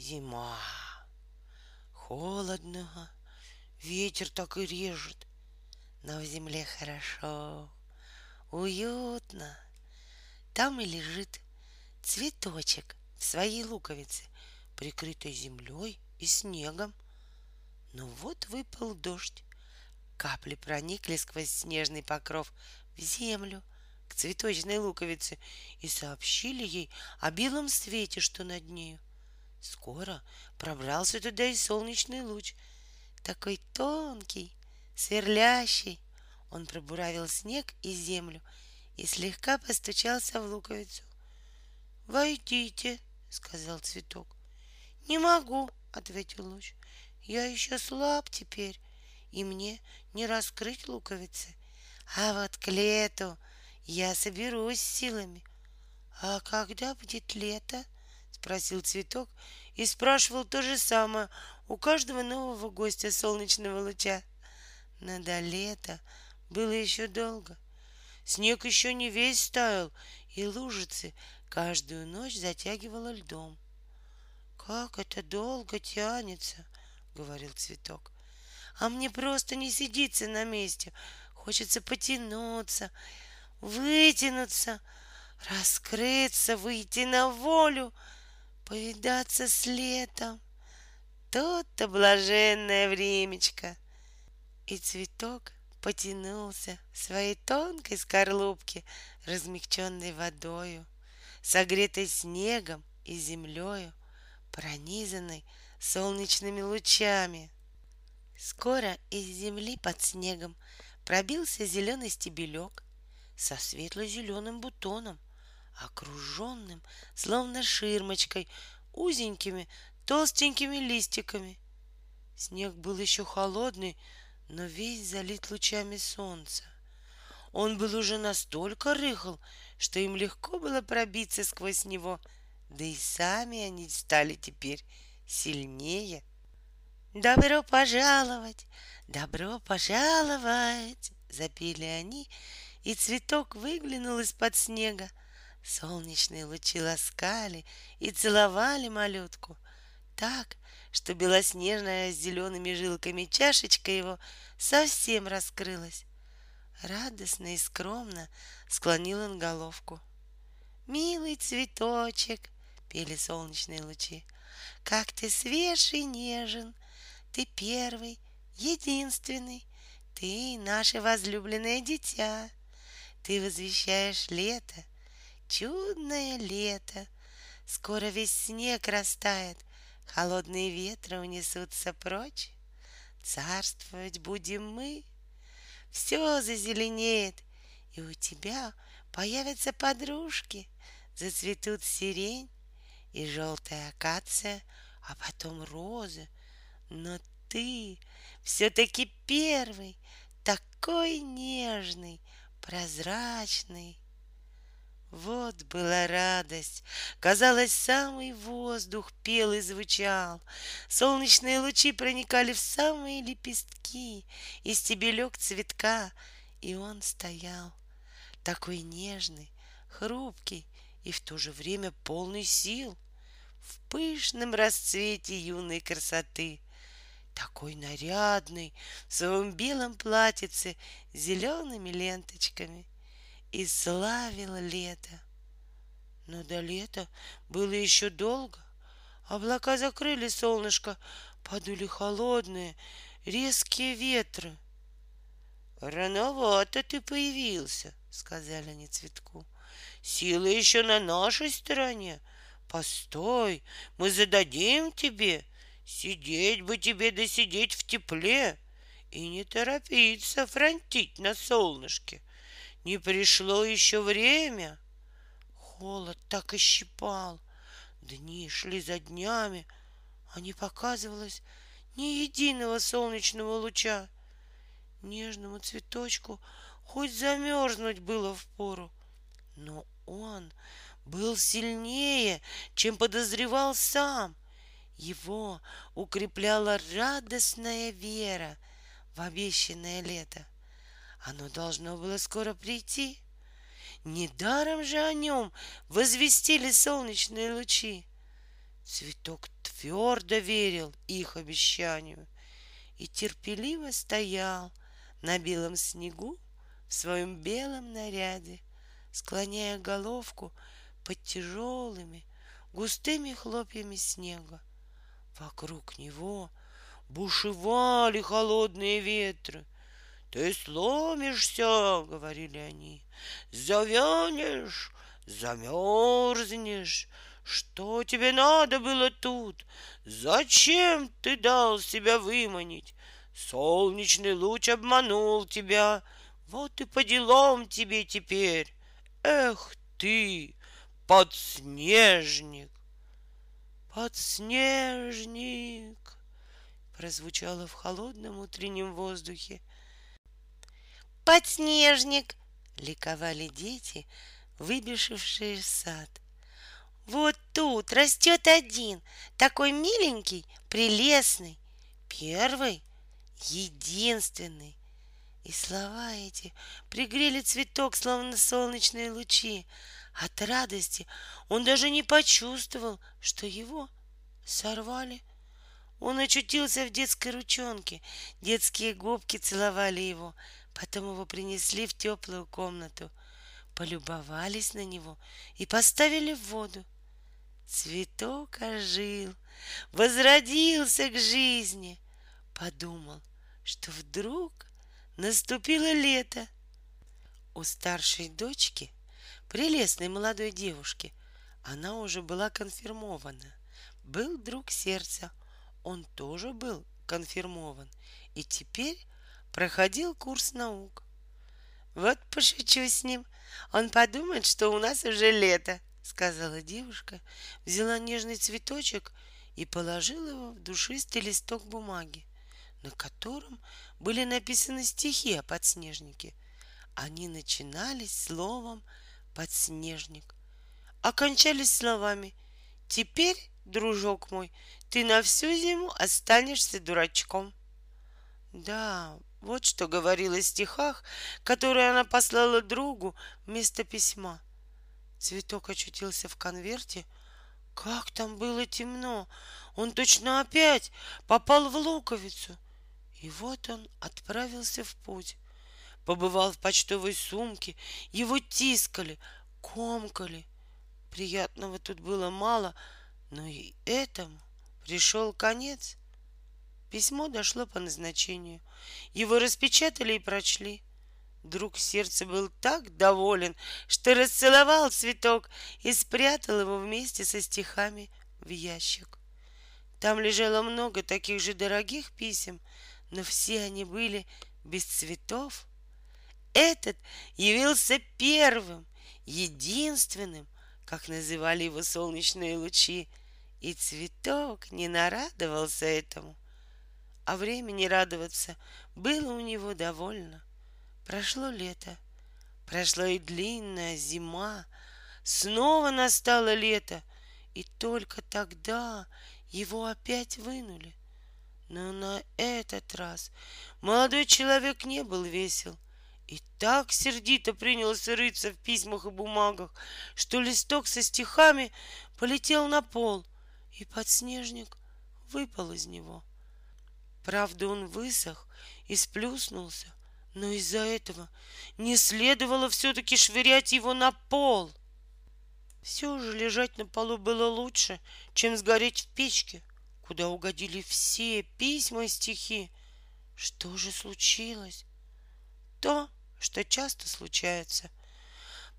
Зима. Холодно. Ветер так и режет. Но в земле хорошо, уютно. Там и лежит цветочек в своей луковице, прикрытой землей и снегом. Но вот выпал дождь. Капли проникли сквозь снежный покров в землю, к цветочной луковице, и сообщили ей о белом свете, что над нею. Скоро пробрался туда и солнечный луч, такой тонкий, сверлящий. Он пробуравил снег и землю и слегка постучался в луковицу. «Войдите», — сказал цветок. «Не могу», — ответил луч. «Я еще слаб теперь, и мне не раскрыть луковицы. А вот к лету я соберусь силами. А когда будет лето? Спросил цветок и спрашивал то же самое у каждого нового гостя солнечного луча. Но до лета было еще долго. Снег еще не весь стаял, и лужицы каждую ночь затягивало льдом. Как это долго тянется, говорил цветок. А мне просто не сидится на месте. Хочется потянуться, вытянуться, раскрыться, выйти на волю, повидаться с летом. Тут-то блаженное времечко. И цветок потянулся в своей тонкой скорлупке, размягченной водою, согретой снегом и землею, пронизанной солнечными лучами. Скоро из земли под снегом пробился зеленый стебелек со светло-зеленым бутоном, окруженным, словно ширмочкой, узенькими, толстенькими листиками. Снег был еще холодный, но весь залит лучами солнца. Он был уже настолько рыхл, что им легко было пробиться сквозь него, да и сами они стали теперь сильнее Добро пожаловать, добро пожаловать, запели они, и цветок выглянул из-под снега. Солнечные лучи ласкали и целовали малютку так, что белоснежная с зелеными жилками чашечка его совсем раскрылась. Радостно и скромно склонил он головку. «Милый цветочек!» — пели солнечные лучи. «Как ты свеж и нежен!» Ты первый, единственный, ты наше возлюбленное дитя. Ты возвещаешь лето, чудное лето. Скоро весь снег растает, холодные ветры унесутся прочь. Царствовать будем мы. Все зазеленеет, и у тебя появятся подружки, зацветут сирень и желтая акация, а потом розы — но ты все-таки первый, такой нежный, прозрачный. Вот была радость. Казалось, самый воздух пел и звучал. Солнечные лучи проникали в самые лепестки. И стебелек цветка, и он стоял, такой нежный, хрупкий и в то же время полный сил, в пышном расцвете юной красоты — такой нарядный, в своем белом платьице с зелеными ленточками, и славил лето. Но до лета было еще долго. Облака закрыли солнышко, подули холодные, резкие ветры. «Рановато ты появился», — сказали они цветку. «Сила еще на нашей стороне. Постой, мы зададим тебе Сидеть бы тебе да сидеть в тепле и не торопиться фронтить на солнышке. Не пришло еще время. Холод так и щипал. Дни шли за днями, а не показывалось ни единого солнечного луча. Нежному цветочку хоть замерзнуть было в пору, но он был сильнее, чем подозревал сам. Его укрепляла радостная вера в обещанное лето. Оно должно было скоро прийти. Недаром же о нем возвестили солнечные лучи. Цветок твердо верил их обещанию и терпеливо стоял на белом снегу в своем белом наряде, склоняя головку под тяжелыми густыми хлопьями снега. Вокруг него бушевали холодные ветры. Ты сломишься, говорили они, завянешь, замерзнешь. Что тебе надо было тут? Зачем ты дал себя выманить? Солнечный луч обманул тебя. Вот и по делам тебе теперь. Эх ты, подснежник! Подснежник! Прозвучало в холодном утреннем воздухе. Подснежник! Ликовали дети, выбежавшие в сад. Вот тут растет один, такой миленький, прелестный, первый, единственный. И слова эти пригрели цветок, словно солнечные лучи. От радости он даже не почувствовал, что его сорвали. Он очутился в детской ручонке. Детские губки целовали его. Потом его принесли в теплую комнату. Полюбовались на него и поставили в воду. Цветок ожил, возродился к жизни. Подумал, что вдруг наступило лето. У старшей дочки прелестной молодой девушки. Она уже была конфирмована. Был друг сердца. Он тоже был конфирмован. И теперь проходил курс наук. Вот пошучу с ним. Он подумает, что у нас уже лето, сказала девушка, взяла нежный цветочек и положила его в душистый листок бумаги, на котором были написаны стихи о подснежнике. Они начинались словом подснежник. Окончались словами «Теперь, дружок мой, ты на всю зиму останешься дурачком». Да, вот что говорила в стихах, которые она послала другу вместо письма. Цветок очутился в конверте. Как там было темно! Он точно опять попал в луковицу. И вот он отправился в путь побывал в почтовой сумке, его тискали, комкали. Приятного тут было мало, но и этому пришел конец. Письмо дошло по назначению. Его распечатали и прочли. Друг сердца был так доволен, что расцеловал цветок и спрятал его вместе со стихами в ящик. Там лежало много таких же дорогих писем, но все они были без цветов этот явился первым, единственным, как называли его солнечные лучи, и цветок не нарадовался этому. А времени радоваться было у него довольно. Прошло лето, прошла и длинная зима, снова настало лето, и только тогда его опять вынули. Но на этот раз молодой человек не был весел — и так сердито принялся рыться в письмах и бумагах, что листок со стихами полетел на пол, и подснежник выпал из него. Правда, он высох и сплюснулся, но из-за этого не следовало все-таки швырять его на пол. Все же лежать на полу было лучше, чем сгореть в печке, куда угодили все письма и стихи. Что же случилось? То, что часто случается.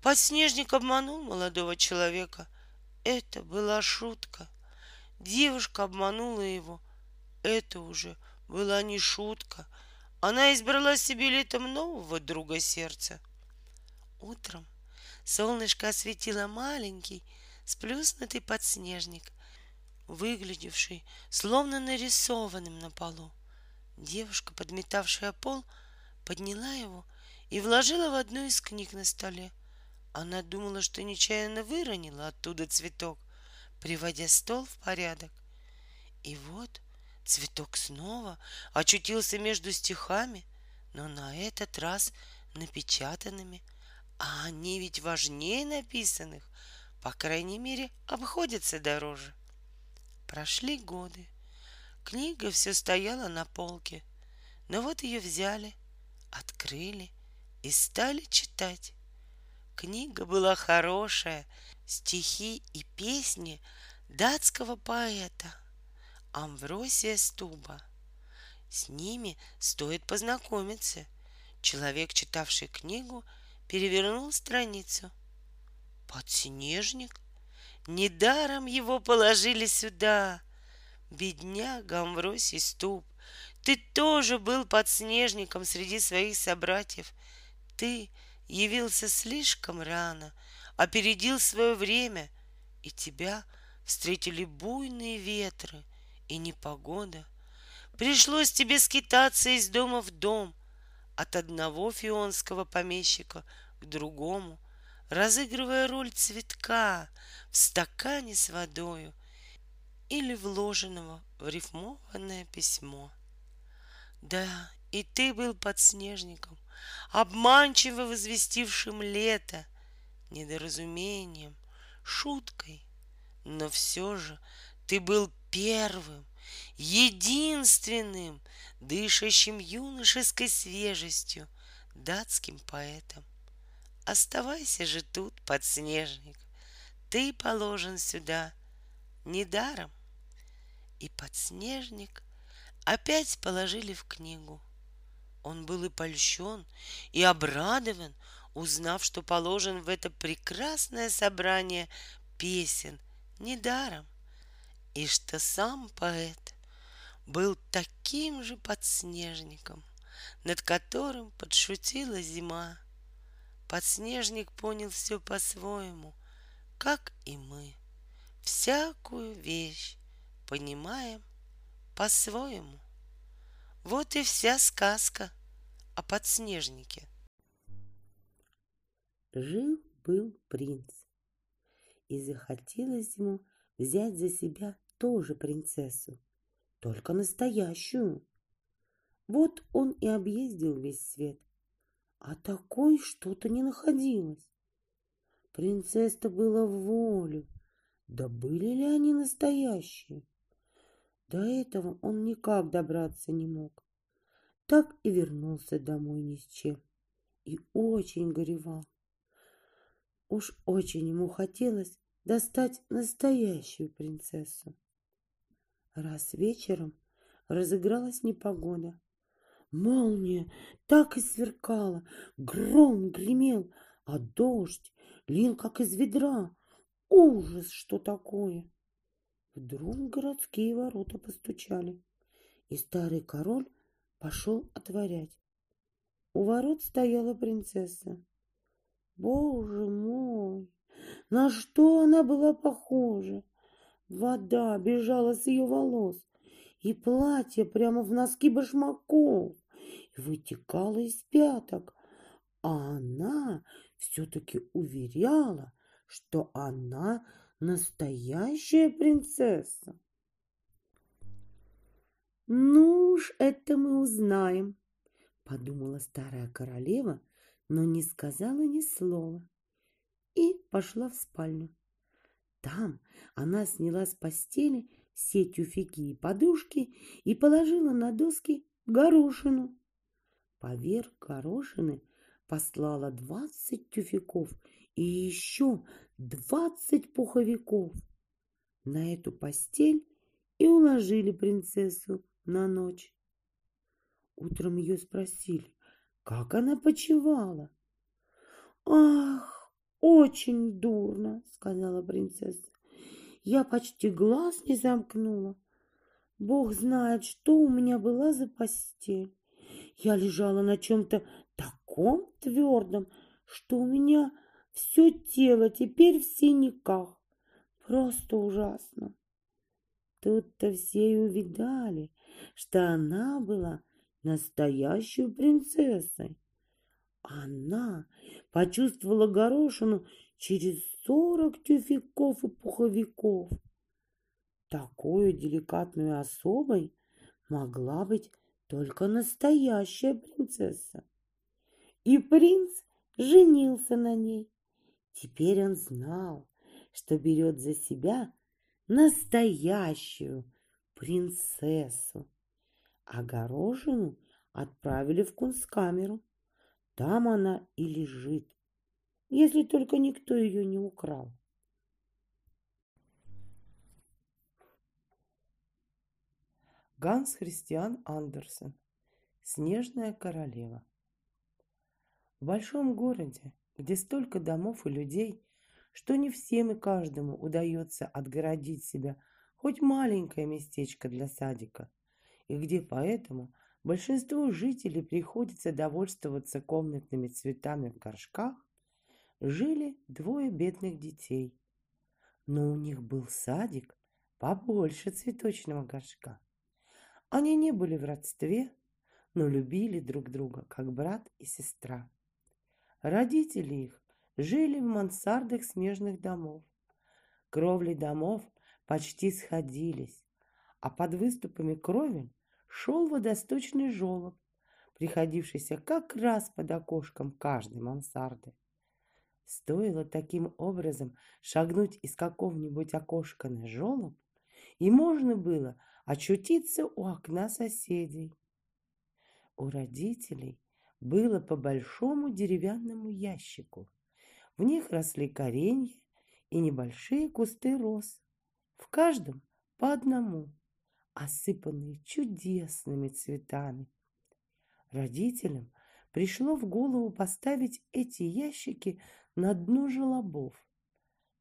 Подснежник обманул молодого человека. Это была шутка. Девушка обманула его. Это уже была не шутка. Она избрала себе летом нового друга сердца. Утром солнышко осветило маленький, сплюснутый подснежник, выглядевший словно нарисованным на полу. Девушка, подметавшая пол, подняла его и вложила в одну из книг на столе. Она думала, что нечаянно выронила оттуда цветок, приводя стол в порядок. И вот цветок снова очутился между стихами, но на этот раз напечатанными, а они ведь важнее написанных, по крайней мере, обходятся дороже. Прошли годы. Книга все стояла на полке. Но вот ее взяли, открыли и стали читать. Книга была хорошая, стихи и песни датского поэта Амвросия Стуба. С ними стоит познакомиться. Человек, читавший книгу, перевернул страницу. Подснежник? Недаром его положили сюда. Бедняга Амвросий Ступ, ты тоже был подснежником среди своих собратьев. Ты явился слишком рано, опередил свое время, и тебя встретили буйные ветры и непогода. Пришлось тебе скитаться из дома в дом, от одного фионского помещика к другому, разыгрывая роль цветка в стакане с водою или вложенного в рифмованное письмо. Да, и ты был подснежником, обманчиво возвестившим лето, недоразумением, шуткой. Но все же ты был первым, единственным, дышащим юношеской свежестью, датским поэтом. Оставайся же тут, подснежник, ты положен сюда недаром. И подснежник опять положили в книгу. Он был и польщен, и обрадован, узнав, что положен в это прекрасное собрание песен недаром, и что сам поэт был таким же подснежником, над которым подшутила зима. Подснежник понял все по-своему, как и мы. Всякую вещь понимаем по-своему. Вот и вся сказка о подснежнике. Жил-был принц, и захотелось ему взять за себя тоже принцессу, только настоящую. Вот он и объездил весь свет, а такой что-то не находилось. Принцесса было в волю, да были ли они настоящие? До этого он никак добраться не мог. Так и вернулся домой ни с чем. И очень горевал. Уж очень ему хотелось достать настоящую принцессу. Раз вечером разыгралась непогода. Молния так и сверкала, гром гремел, а дождь лил, как из ведра. Ужас, что такое! Вдруг городские ворота постучали, и старый король пошел отворять. У ворот стояла принцесса. Боже мой, на что она была похожа? Вода бежала с ее волос, и платье прямо в носки башмаков вытекало из пяток, а она все-таки уверяла, что она Настоящая принцесса. Ну уж это мы узнаем, подумала старая королева, но не сказала ни слова и пошла в спальню. Там она сняла с постели все тюфяки и подушки и положила на доски горошину. Поверх горошины послала двадцать тюфяков и еще двадцать пуховиков. На эту постель и уложили принцессу на ночь. Утром ее спросили, как она почевала. «Ах, очень дурно!» — сказала принцесса. «Я почти глаз не замкнула. Бог знает, что у меня была за постель. Я лежала на чем-то таком твердом, что у меня все тело теперь в синяках. Просто ужасно. Тут-то все и увидали, что она была настоящей принцессой. Она почувствовала горошину через сорок тюфяков и пуховиков. Такой деликатной особой могла быть только настоящая принцесса. И принц женился на ней. Теперь он знал, что берет за себя настоящую принцессу. Огороженную отправили в кунсткамеру. Там она и лежит, если только никто ее не украл. Ганс Христиан Андерсен Снежная королева В большом городе, где столько домов и людей, что не всем и каждому удается отгородить себя хоть маленькое местечко для садика, и где поэтому большинству жителей приходится довольствоваться комнатными цветами в горшках, жили двое бедных детей. Но у них был садик побольше цветочного горшка. Они не были в родстве, но любили друг друга, как брат и сестра. Родители их жили в мансардах смежных домов. Кровли домов почти сходились, а под выступами кровель шел водосточный желоб, приходившийся как раз под окошком каждой мансарды. Стоило таким образом шагнуть из какого-нибудь окошка на желоб, и можно было очутиться у окна соседей. У родителей было по большому деревянному ящику. В них росли коренья и небольшие кусты роз. В каждом по одному, осыпанные чудесными цветами. Родителям пришло в голову поставить эти ящики на дно желобов.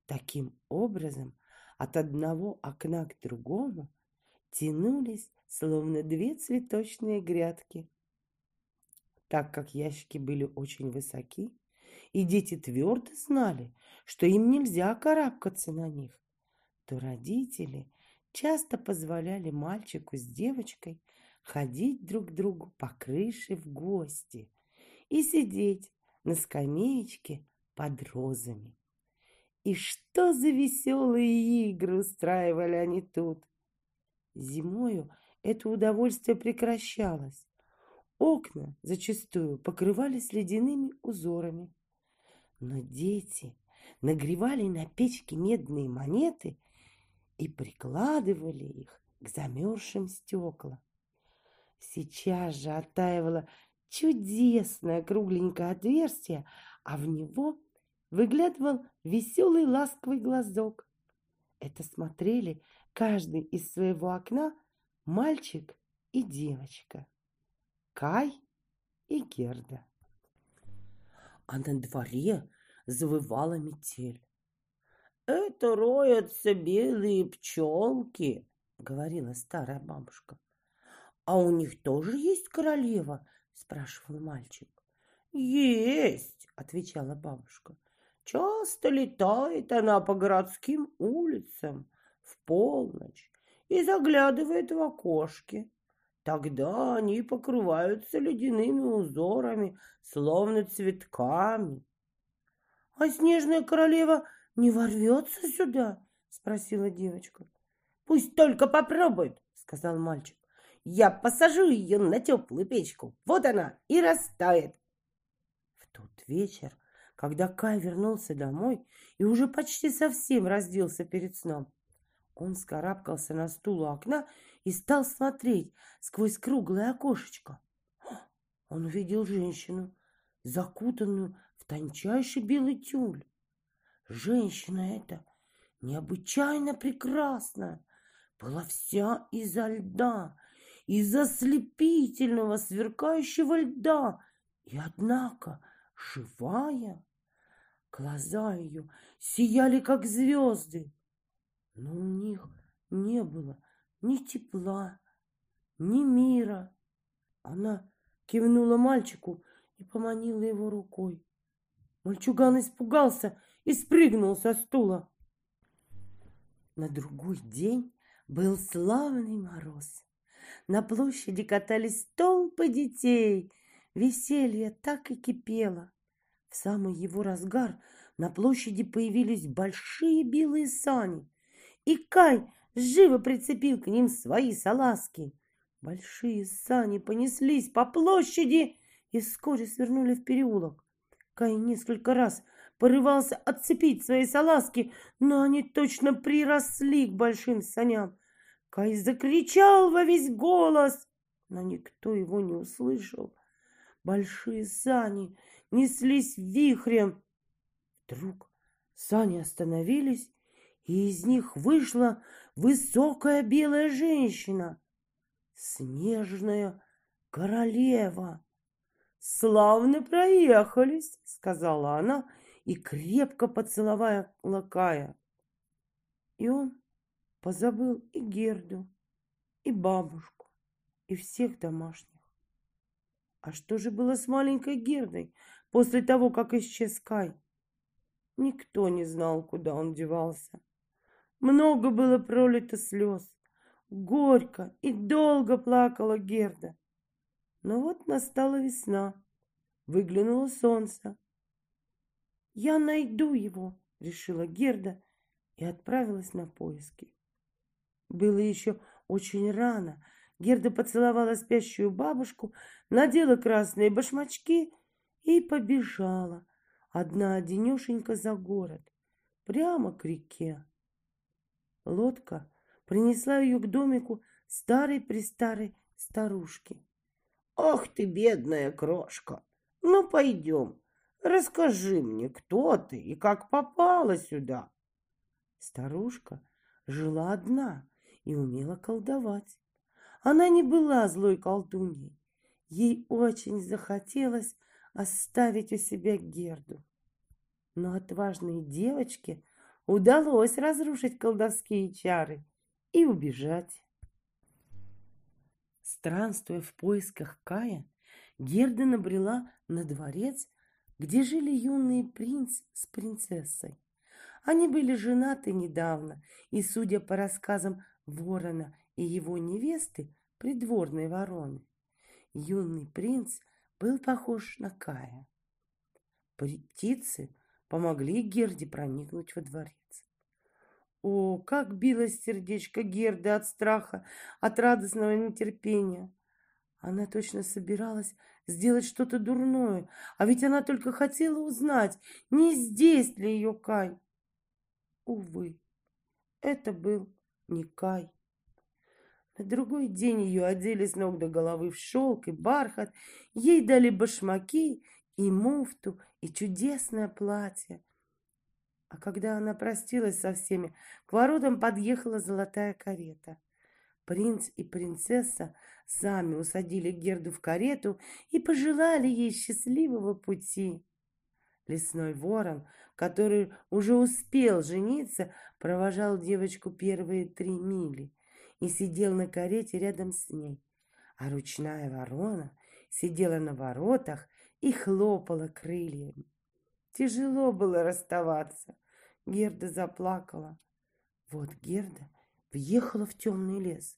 Таким образом, от одного окна к другому тянулись, словно две цветочные грядки. Так как ящики были очень высоки, и дети твердо знали, что им нельзя карабкаться на них, то родители часто позволяли мальчику с девочкой ходить друг к другу по крыше в гости и сидеть на скамеечке под розами. И что за веселые игры устраивали они тут! Зимою это удовольствие прекращалось. Окна зачастую покрывались ледяными узорами. Но дети нагревали на печке медные монеты и прикладывали их к замерзшим стеклам. Сейчас же оттаивало чудесное кругленькое отверстие, а в него выглядывал веселый ласковый глазок. Это смотрели каждый из своего окна мальчик и девочка, Кай и Герда. А на дворе завывала метель. «Это роются белые пчелки», — говорила старая бабушка. «А у них тоже есть королева?» — спрашивал мальчик. «Есть», — отвечала бабушка. «Часто летает она по городским улицам, в полночь и заглядывает в окошки. Тогда они покрываются ледяными узорами, словно цветками. — А снежная королева не ворвется сюда? — спросила девочка. — Пусть только попробует, — сказал мальчик. — Я посажу ее на теплую печку. Вот она и растает. В тот вечер, когда Кай вернулся домой и уже почти совсем разделся перед сном, он скарабкался на стул у окна и стал смотреть сквозь круглое окошечко. Он увидел женщину, закутанную в тончайший белый тюль. Женщина эта необычайно прекрасная, была вся изо льда, из ослепительного сверкающего льда, и, однако, живая. Глаза ее сияли, как звезды но у них не было ни тепла, ни мира. Она кивнула мальчику и поманила его рукой. Мальчуган испугался и спрыгнул со стула. На другой день был славный мороз. На площади катались толпы детей. Веселье так и кипело. В самый его разгар на площади появились большие белые сани и Кай живо прицепил к ним свои салазки. Большие сани понеслись по площади и вскоре свернули в переулок. Кай несколько раз порывался отцепить свои салазки, но они точно приросли к большим саням. Кай закричал во весь голос, но никто его не услышал. Большие сани неслись вихрем. Вдруг сани остановились, и из них вышла высокая белая женщина, снежная королева. «Славно проехались», — сказала она и крепко поцеловая Лакая. И он позабыл и Герду, и бабушку, и всех домашних. А что же было с маленькой Гердой после того, как исчез Кай? Никто не знал, куда он девался. Много было пролито слез. Горько и долго плакала Герда. Но вот настала весна. Выглянуло солнце. «Я найду его», — решила Герда и отправилась на поиски. Было еще очень рано. Герда поцеловала спящую бабушку, надела красные башмачки и побежала, одна одинешенька за город, прямо к реке. Лодка принесла ее к домику старой-престарой старушки. «Ах ты, бедная крошка! Ну, пойдем, расскажи мне, кто ты и как попала сюда?» Старушка жила одна и умела колдовать. Она не была злой колдуньей. Ей очень захотелось оставить у себя Герду. Но отважной девочке удалось разрушить колдовские чары и убежать. Странствуя в поисках Кая, Герда набрела на дворец, где жили юный принц с принцессой. Они были женаты недавно, и, судя по рассказам ворона и его невесты, придворной вороны, юный принц был похож на Кая. Птицы помогли Герде проникнуть во дворец. О, как билось сердечко Герды от страха, от радостного нетерпения! Она точно собиралась сделать что-то дурное, а ведь она только хотела узнать, не здесь ли ее Кай. Увы, это был не Кай. На другой день ее одели с ног до головы в шелк и бархат, ей дали башмаки и муфту, и чудесное платье. А когда она простилась со всеми, к воротам подъехала золотая карета. Принц и принцесса сами усадили Герду в карету и пожелали ей счастливого пути. Лесной ворон, который уже успел жениться, провожал девочку первые три мили и сидел на карете рядом с ней. А ручная ворона сидела на воротах и хлопала крыльями. Тяжело было расставаться. Герда заплакала. Вот Герда въехала в темный лес.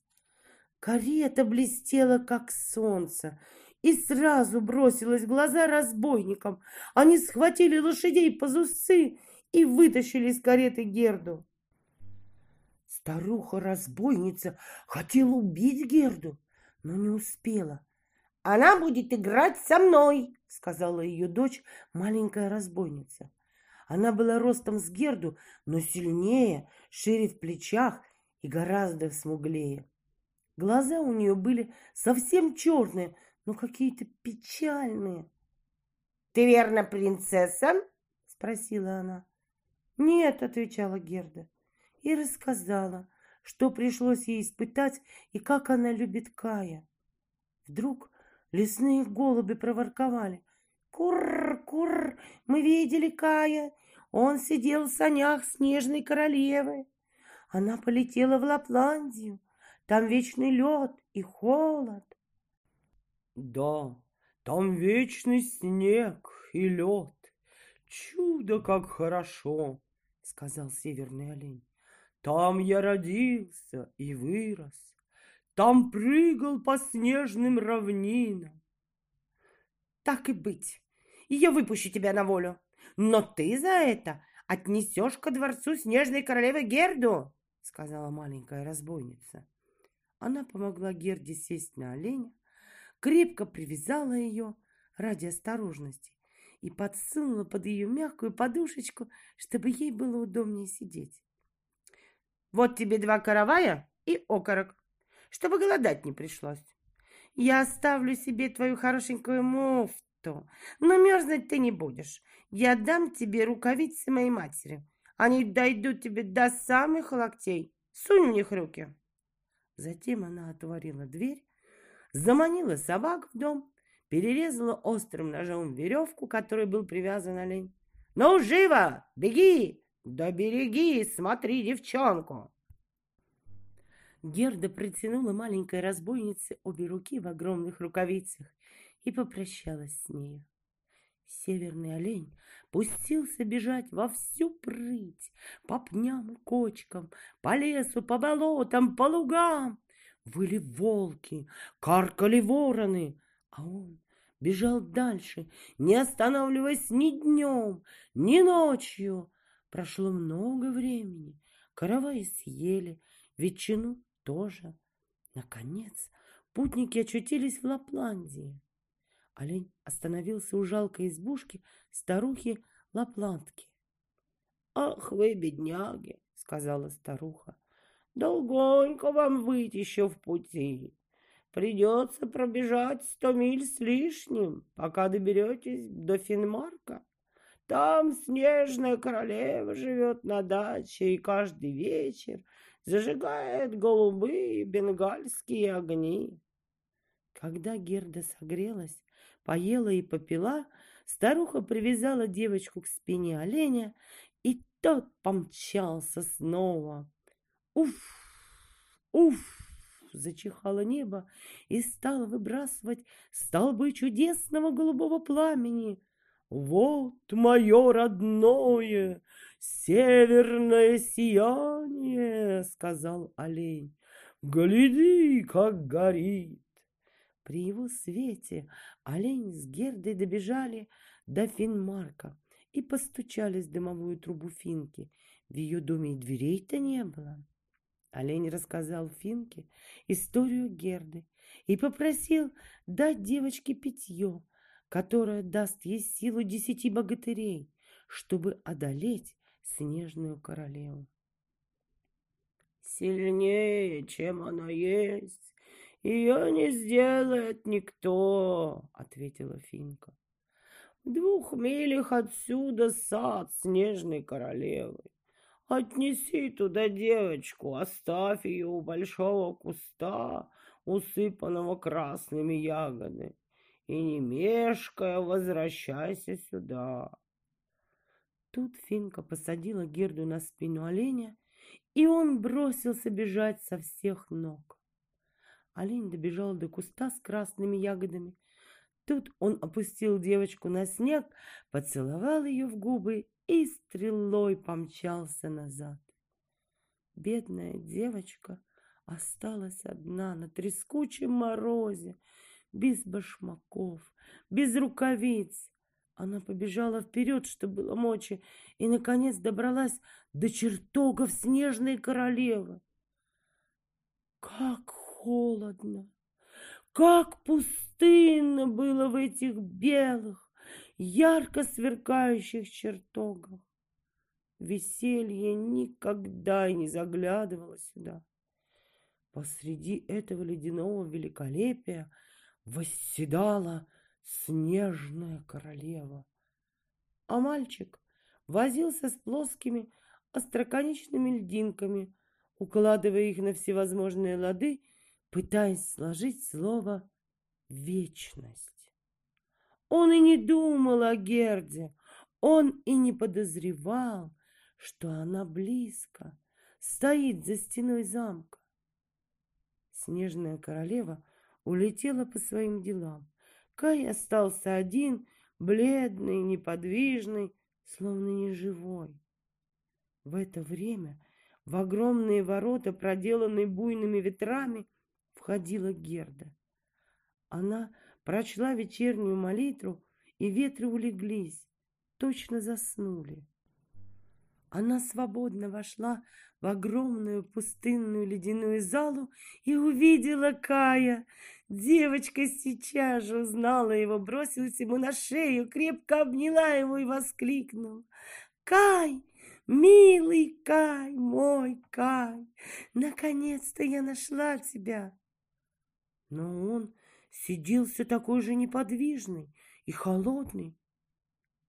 Карета блестела, как солнце, и сразу бросилась в глаза разбойникам. Они схватили лошадей по зусы и вытащили из кареты Герду. Старуха-разбойница хотела убить Герду, но не успела. «Она будет играть со мной!» — сказала ее дочь, маленькая разбойница. Она была ростом с Герду, но сильнее, шире в плечах и гораздо смуглее. Глаза у нее были совсем черные, но какие-то печальные. — Ты верно принцесса? — спросила она. — Нет, — отвечала Герда и рассказала, что пришлось ей испытать и как она любит Кая. Вдруг лесные голуби проворковали. «Курр, курр, мы видели Кая. Он сидел в санях снежной королевы. Она полетела в Лапландию. Там вечный лед и холод. Да, там вечный снег и лед. Чудо, как хорошо, сказал северный олень. Там я родился и вырос. Там прыгал по снежным равнинам. Так и быть, я выпущу тебя на волю. Но ты за это отнесешь ко дворцу снежной королевы Герду, сказала маленькая разбойница. Она помогла Герде сесть на оленя, крепко привязала ее ради осторожности и подсунула под ее мягкую подушечку, чтобы ей было удобнее сидеть. Вот тебе два каравая и окорок, чтобы голодать не пришлось. Я оставлю себе твою хорошенькую муфту, но мерзнуть ты не будешь. Я дам тебе рукавицы моей матери. Они дойдут тебе до самых локтей. Сунь в них руки. Затем она отворила дверь, заманила собак в дом, перерезала острым ножом веревку, которой был привязан олень. «Ну, живо! Беги! Да береги, смотри девчонку!» Герда протянула маленькой разбойнице обе руки в огромных рукавицах и попрощалась с нею. Северный олень пустился бежать во всю прыть, по пням и кочкам, по лесу, по болотам, по лугам. Выли волки, каркали вороны, а он бежал дальше, не останавливаясь ни днем, ни ночью. Прошло много времени, караваи съели, ветчину тоже. Наконец, путники очутились в Лапландии. Олень остановился у жалкой избушки старухи Лапландки. «Ах вы, бедняги!» — сказала старуха. «Долгонько вам выйти еще в пути. Придется пробежать сто миль с лишним, пока доберетесь до Финмарка. Там снежная королева живет на даче, и каждый вечер зажигает голубые бенгальские огни. Когда Герда согрелась, поела и попила, старуха привязала девочку к спине оленя, и тот помчался снова. Уф! Уф! Зачихало небо и стало выбрасывать столбы чудесного голубого пламени. Вот мое родное, северное сияние, сказал олень. Гляди, как горит. При его свете олень с Гердой добежали до Финмарка и постучались в дымовую трубу Финки. В ее доме и дверей-то не было. Олень рассказал Финке историю Герды и попросил дать девочке питье, которое даст ей силу десяти богатырей, чтобы одолеть снежную королеву. «Сильнее, чем она есть, ее не сделает никто», — ответила Финка. «В двух милях отсюда сад снежной королевы. Отнеси туда девочку, оставь ее у большого куста, усыпанного красными ягодами, и, не мешкая, возвращайся сюда. Тут Финка посадила Герду на спину оленя, и он бросился бежать со всех ног. Олень добежал до куста с красными ягодами. Тут он опустил девочку на снег, поцеловал ее в губы и стрелой помчался назад. Бедная девочка осталась одна на трескучем морозе, без башмаков, без рукавиц. Она побежала вперед, что было мочи, и, наконец, добралась до чертогов снежной королевы. Как холодно, как пустынно было в этих белых, ярко сверкающих чертогах. Веселье никогда не заглядывало сюда. Посреди этого ледяного великолепия восседала снежная королева. А мальчик возился с плоскими остроконечными льдинками, укладывая их на всевозможные лады, пытаясь сложить слово «вечность». Он и не думал о Герде, он и не подозревал, что она близко, стоит за стеной замка. Снежная королева улетела по своим делам. Кай остался один, бледный, неподвижный, словно неживой. В это время в огромные ворота, проделанные буйными ветрами, входила Герда. Она прочла вечернюю молитву, и ветры улеглись, точно заснули. Она свободно вошла в огромную пустынную ледяную залу и увидела Кая. Девочка сейчас же узнала его, бросилась ему на шею, крепко обняла его и воскликнула. «Кай, милый Кай, мой Кай, наконец-то я нашла тебя!» Но он сидел все такой же неподвижный и холодный.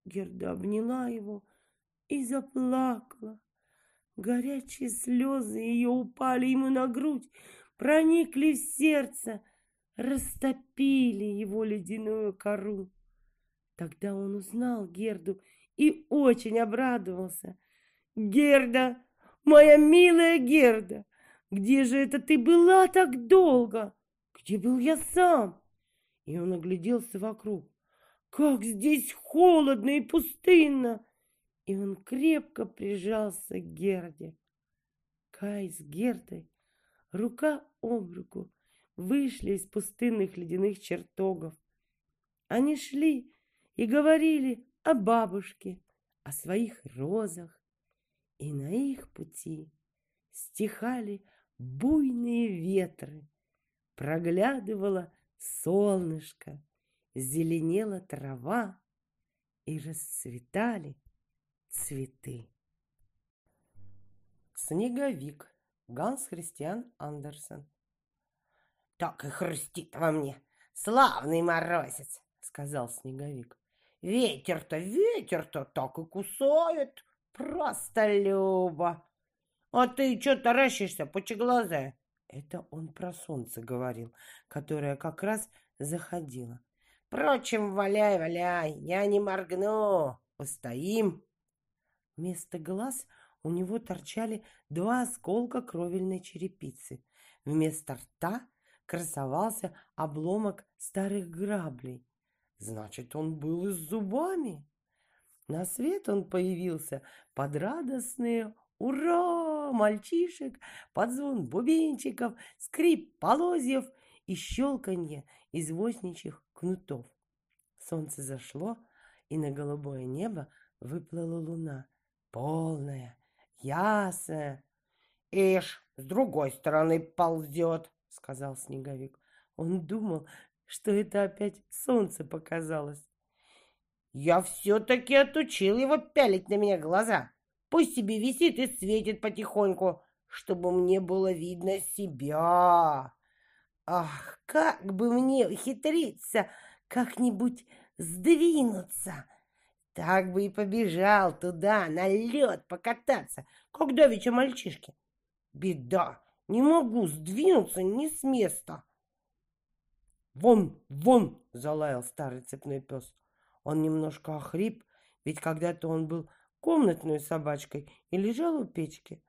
Герда обняла его и заплакала. Горячие слезы ее упали ему на грудь, проникли в сердце, растопили его ледяную кору. Тогда он узнал Герду и очень обрадовался. «Герда, моя милая Герда, где же это ты была так долго? Где был я сам?» И он огляделся вокруг. «Как здесь холодно и пустынно!» и он крепко прижался к Герде. Кай с Гердой, рука об руку, вышли из пустынных ледяных чертогов. Они шли и говорили о бабушке, о своих розах, и на их пути стихали буйные ветры, проглядывало солнышко, зеленела трава и расцветали цветы. Снеговик. Ганс Христиан Андерсен. Так и хрустит во мне. Славный морозец, сказал Снеговик. Ветер-то, ветер-то так и кусает. Просто любо. А ты что таращишься, пучеглазая? Это он про солнце говорил, которое как раз заходило. Впрочем, валяй, валяй, я не моргну. Постоим, Вместо глаз у него торчали два осколка кровельной черепицы. Вместо рта красовался обломок старых граблей. Значит, он был и с зубами. На свет он появился под радостные «Ура!» Мальчишек, под звон бубенчиков, скрип полозьев и щелканье извозничих кнутов. Солнце зашло, и на голубое небо выплыла луна полная, ясная. Ишь, с другой стороны ползет, сказал Снеговик. Он думал, что это опять солнце показалось. Я все-таки отучил его пялить на меня глаза. Пусть себе висит и светит потихоньку, чтобы мне было видно себя. Ах, как бы мне ухитриться как-нибудь сдвинуться, так бы и побежал туда, на лед покататься, как давеча мальчишки. Беда, не могу сдвинуться ни с места. «Вон, вон!» — залаял старый цепной пес. Он немножко охрип, ведь когда-то он был комнатной собачкой и лежал у печки.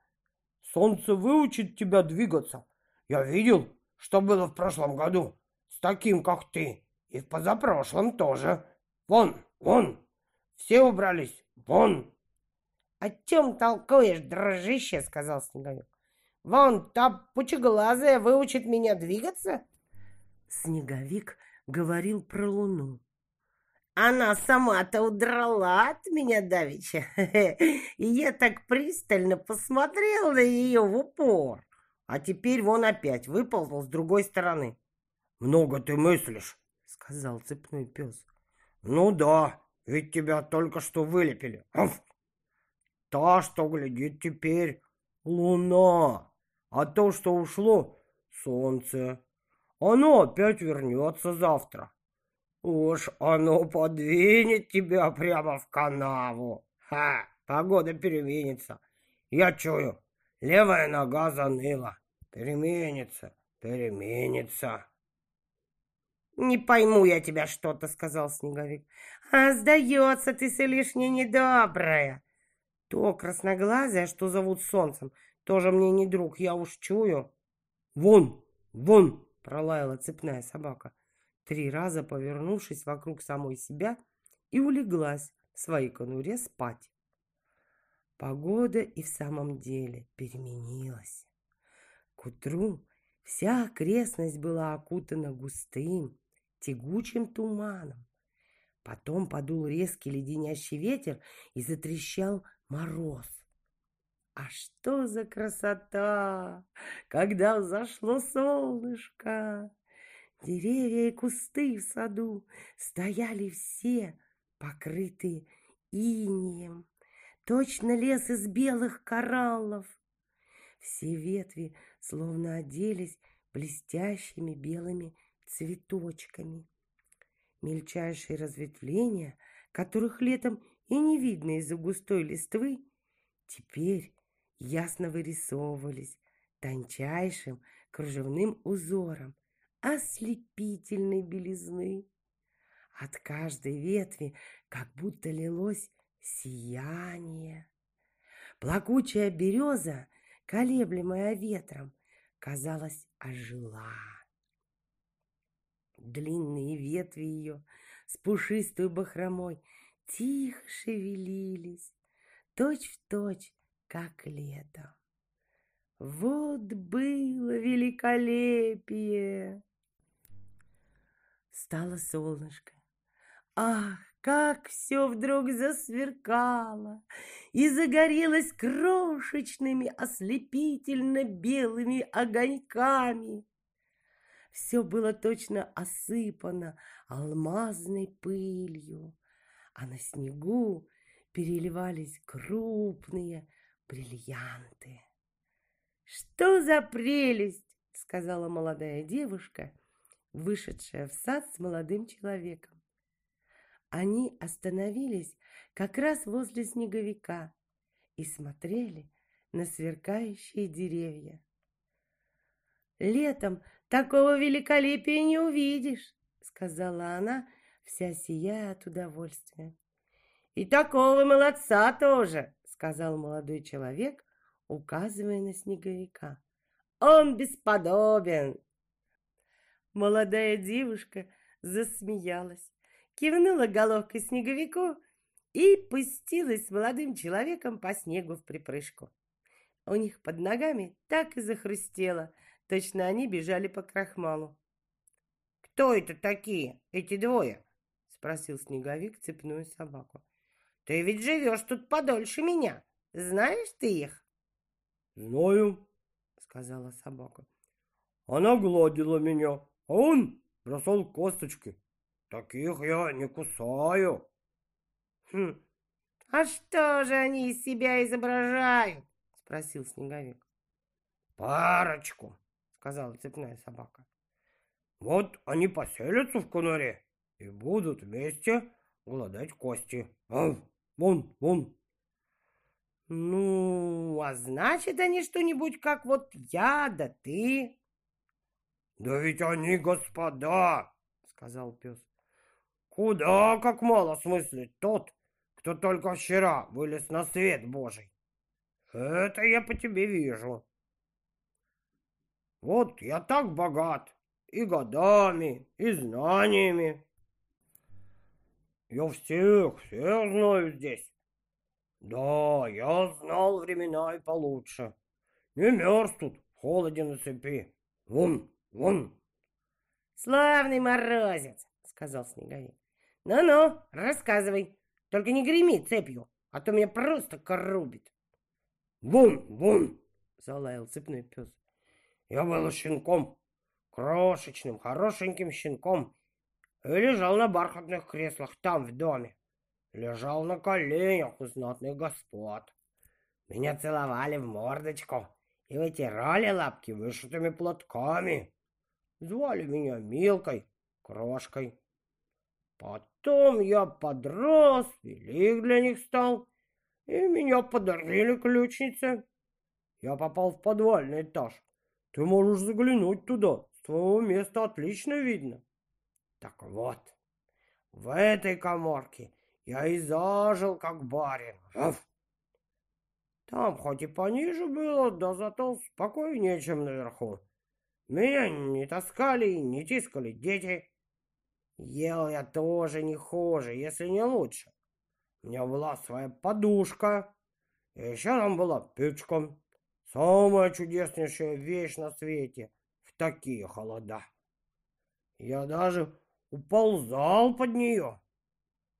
«Солнце выучит тебя двигаться. Я видел, что было в прошлом году с таким, как ты, и в позапрошлом тоже. Вон, вон!» Все убрались. Вон!» «О чем толкуешь, дружище?» — сказал Снеговик. «Вон та пучеглазая выучит меня двигаться?» Снеговик говорил про луну. Она сама-то удрала от меня давеча, и я так пристально посмотрел на ее в упор. А теперь вон опять выползла с другой стороны. «Много ты мыслишь», — сказал цепной пес. «Ну да, ведь тебя только что вылепили. Аф! Та, что глядит теперь, луна, а то, что ушло, солнце. Оно опять вернется завтра. Уж оно подвинет тебя прямо в канаву. Ха, погода переменится. Я чую, левая нога заныла. Переменится, переменится. «Не пойму я тебя что-то», — сказал Снеговик. «А сдается ты лишнее недобрая. То красноглазая, что зовут Солнцем, тоже мне не друг, я уж чую». «Вон, вон!» — пролаяла цепная собака, три раза повернувшись вокруг самой себя и улеглась в своей конуре спать. Погода и в самом деле переменилась. К утру вся окрестность была окутана густым, тягучим туманом. Потом подул резкий леденящий ветер и затрещал мороз. А что за красота, когда взошло солнышко! Деревья и кусты в саду стояли все, покрытые инием. Точно лес из белых кораллов. Все ветви словно оделись блестящими белыми цветочками. Мельчайшие разветвления, которых летом и не видно из-за густой листвы, теперь ясно вырисовывались тончайшим кружевным узором ослепительной белизны. От каждой ветви как будто лилось сияние. Плакучая береза, колеблемая ветром, казалось, ожила. Длинные ветви ее с пушистой бахромой тихо шевелились, точь в точь как летом. Вот было великолепие! Стало солнышко. Ах, как все вдруг засверкало и загорелось крошечными ослепительно-белыми огоньками. Все было точно осыпано алмазной пылью, а на снегу переливались крупные бриллианты. «Что за прелесть!» — сказала молодая девушка, вышедшая в сад с молодым человеком. Они остановились как раз возле снеговика и смотрели на сверкающие деревья. «Летом такого великолепия не увидишь», — сказала она, вся сияя от удовольствия. «И такого молодца тоже», — сказал молодой человек, указывая на снеговика. «Он бесподобен!» Молодая девушка засмеялась, кивнула головкой снеговику и пустилась с молодым человеком по снегу в припрыжку. У них под ногами так и захрустело, точно они бежали по крахмалу. «Кто это такие, эти двое?» — спросил снеговик цепную собаку. «Ты ведь живешь тут подольше меня. Знаешь ты их?» «Знаю», — сказала собака. «Она гладила меня, а он бросал косточки. Таких я не кусаю». «Хм, а что же они из себя изображают?» — спросил Снеговик. «Парочку», — сказала цепная собака. «Вот они поселятся в конуре и будут вместе гладать кости. Вон, вон, вон». Ну, а значит они что-нибудь, как вот я да ты. Да ведь они господа, сказал пес. Куда как мало смыслит тот, кто только вчера вылез на свет Божий. Это я по тебе вижу. Вот я так богат и годами, и знаниями. Я всех, всех знаю здесь. Да, я знал времена и получше. Не мерз тут, в холоде на цепи. Вон, вон. Славный морозец, сказал Снеговик. Ну-ну, рассказывай. Только не греми цепью, а то меня просто коррубит. Вон, вон, залаял цепной пес. Я был щенком, крошечным, хорошеньким щенком, и лежал на бархатных креслах там, в доме лежал на коленях у знатных господ. Меня целовали в мордочку и вытирали лапки вышитыми платками. Звали меня Милкой, Крошкой. Потом я подрос, велик для них стал, и меня подарили ключнице. Я попал в подвальный этаж. Ты можешь заглянуть туда, с твоего места отлично видно. Так вот, в этой коморке я и зажил, как барин. Раф. Там хоть и пониже было, да зато спокойнее, чем наверху. Меня не таскали не тискали дети. Ел я тоже не хуже, если не лучше. У меня была своя подушка, и еще там была печка. Самая чудеснейшая вещь на свете в такие холода. Я даже уползал под нее.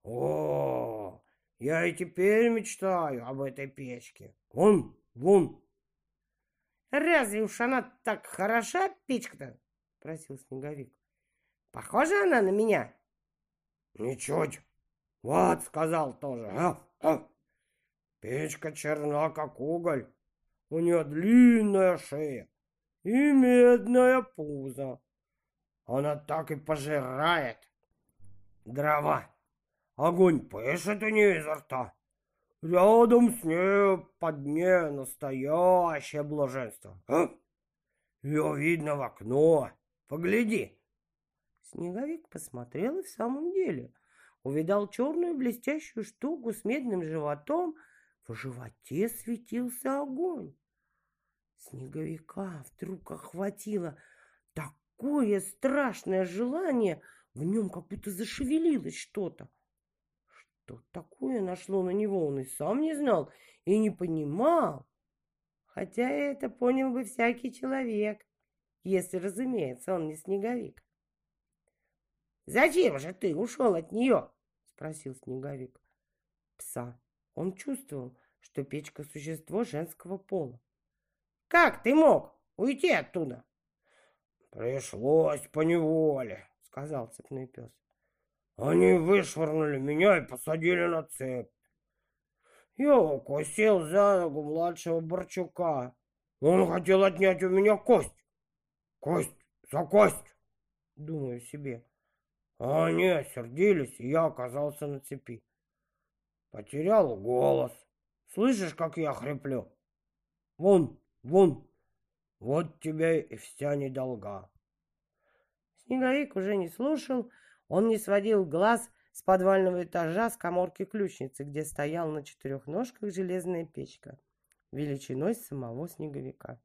О, я и теперь мечтаю об этой печке. Вон, вон. Разве уж она так хороша, печка-то? Спросил Снеговик. Похожа она на меня? Ничуть. Вот, сказал тоже. А, а. Печка черна, как уголь. У нее длинная шея и медная пузо. Она так и пожирает дрова. Огонь пышет у нее изо рта. Рядом с ней под дне настоящее блаженство. А? Ее видно в окно. Погляди. Снеговик посмотрел и в самом деле увидал черную блестящую штуку с медным животом. В животе светился огонь. Снеговика вдруг охватило такое страшное желание, в нем как будто зашевелилось что-то. Что такое нашло на него, он и сам не знал и не понимал. Хотя это понял бы всякий человек, если, разумеется, он не снеговик. «Зачем же ты ушел от нее?» — спросил снеговик. Пса. Он чувствовал, что печка — существо женского пола. «Как ты мог уйти оттуда?» «Пришлось поневоле», — сказал цепной пес. Они вышвырнули меня и посадили на цепь. Я укусил за ногу младшего Борчука. Он хотел отнять у меня кость. Кость за кость, думаю себе. А они осердились, и я оказался на цепи. Потерял голос. Слышишь, как я хриплю? Вон, вон, вот тебе и вся недолга. Снеговик уже не слушал, он не сводил глаз с подвального этажа с коморки ключницы, где стоял на четырех ножках железная печка, величиной самого снеговика.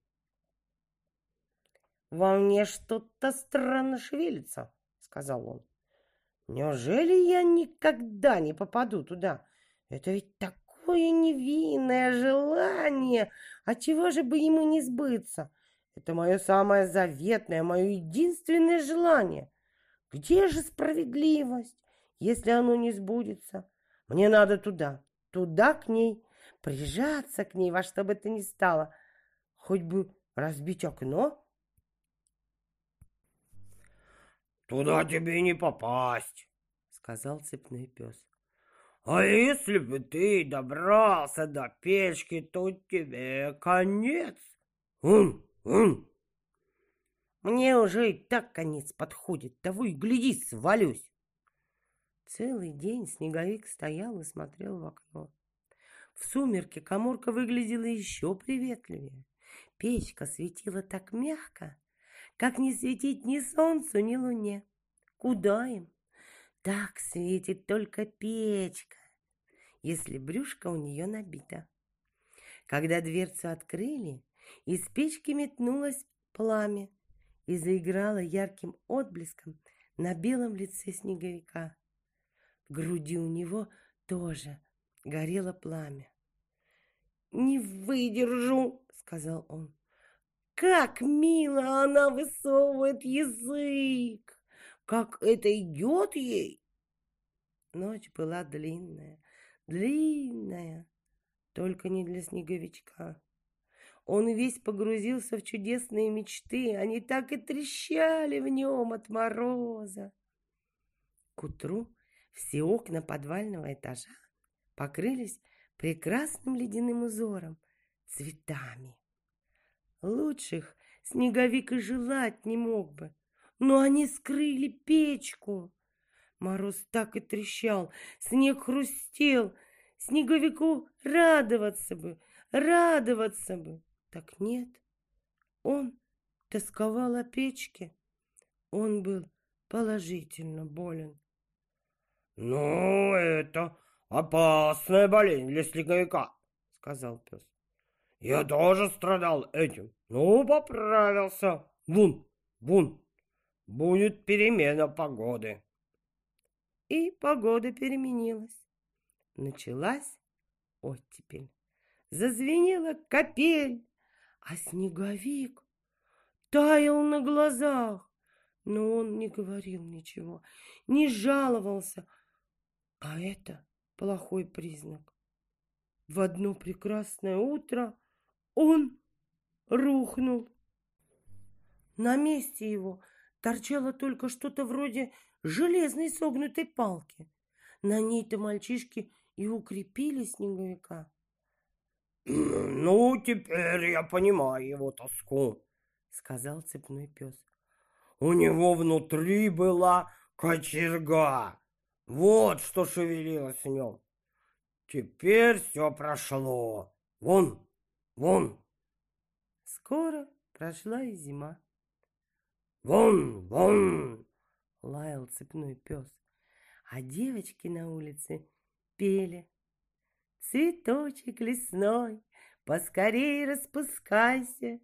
«Во мне что-то странно шевелится», — сказал он. «Неужели я никогда не попаду туда? Это ведь такое невинное желание! А чего же бы ему не сбыться? Это мое самое заветное, мое единственное желание. Где же справедливость, если оно не сбудется? Мне надо туда, туда к ней, прижаться к ней во что бы то ни стало, хоть бы разбить окно. Туда тебе не попасть, сказал цепной пес. А если бы ты добрался до печки, то тебе конец. Ун, ун. Мне уже и так конец подходит. Того и гляди, свалюсь. Целый день снеговик стоял и смотрел в окно. В сумерке коморка выглядела еще приветливее. Печка светила так мягко, как не светить ни солнцу, ни луне. Куда им? Так светит только печка, если брюшко у нее набито. Когда дверцу открыли, из печки метнулось пламя и заиграла ярким отблеском на белом лице снеговика. В груди у него тоже горело пламя. «Не выдержу!» — сказал он. «Как мило она высовывает язык! Как это идет ей!» Ночь была длинная, длинная, только не для снеговичка. Он весь погрузился в чудесные мечты, они так и трещали в нем от мороза. К утру все окна подвального этажа покрылись прекрасным ледяным узором, цветами. Лучших снеговик и желать не мог бы, но они скрыли печку. Мороз так и трещал, снег хрустел, снеговику радоваться бы, радоваться бы. Так нет, он тосковал о печке. Он был положительно болен. «Ну, это опасная болезнь для снеговика», — сказал пес. «Я тоже страдал этим, ну, поправился. Вун, вун, будет перемена погоды». И погода переменилась. Началась оттепель. Зазвенела капель, а снеговик таял на глазах. Но он не говорил ничего, не жаловался, а это плохой признак. В одно прекрасное утро он рухнул. На месте его торчало только что-то вроде железной согнутой палки. На ней-то мальчишки и укрепили снеговика. «Ну, теперь я понимаю его тоску», — сказал цепной пес. «У него внутри была кочерга. Вот что шевелилось в нем. Теперь все прошло. Вон, вон». Скоро прошла и зима. «Вон, вон!» — лаял цепной пес. А девочки на улице пели. Цветочек лесной, поскорей распускайся,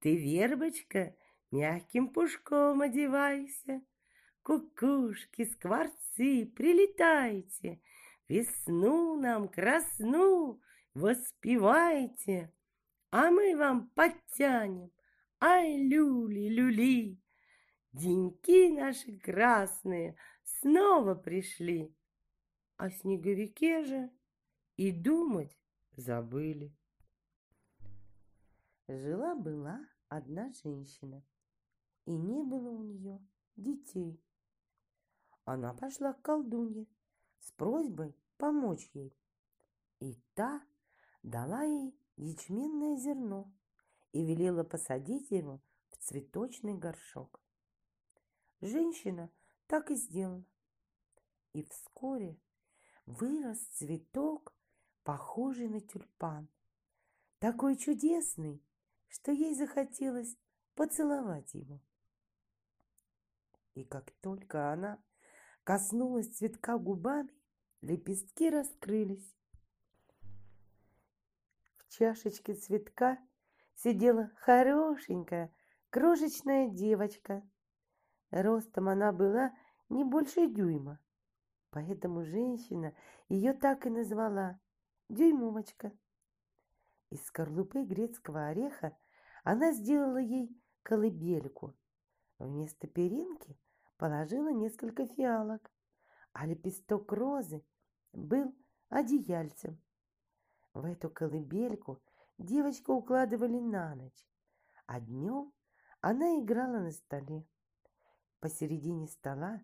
Ты, вербочка, мягким пушком одевайся. Кукушки, скворцы, прилетайте, Весну нам красну воспевайте, А мы вам подтянем, ай, люли-люли. Деньки наши красные снова пришли, О снеговике же и думать забыли. Жила-была одна женщина, и не было у нее детей. Она пошла к колдунье с просьбой помочь ей, и та дала ей ячменное зерно и велела посадить его в цветочный горшок. Женщина так и сделала. И вскоре вырос цветок, похожий на тюльпан. Такой чудесный, что ей захотелось поцеловать его. И как только она коснулась цветка губами, лепестки раскрылись. В чашечке цветка сидела хорошенькая крошечная девочка Ростом она была не больше дюйма, поэтому женщина ее так и назвала – Дюймовочка. Из скорлупы грецкого ореха она сделала ей колыбельку. Вместо перинки положила несколько фиалок, а лепесток розы был одеяльцем. В эту колыбельку девочку укладывали на ночь, а днем она играла на столе. Посередине стола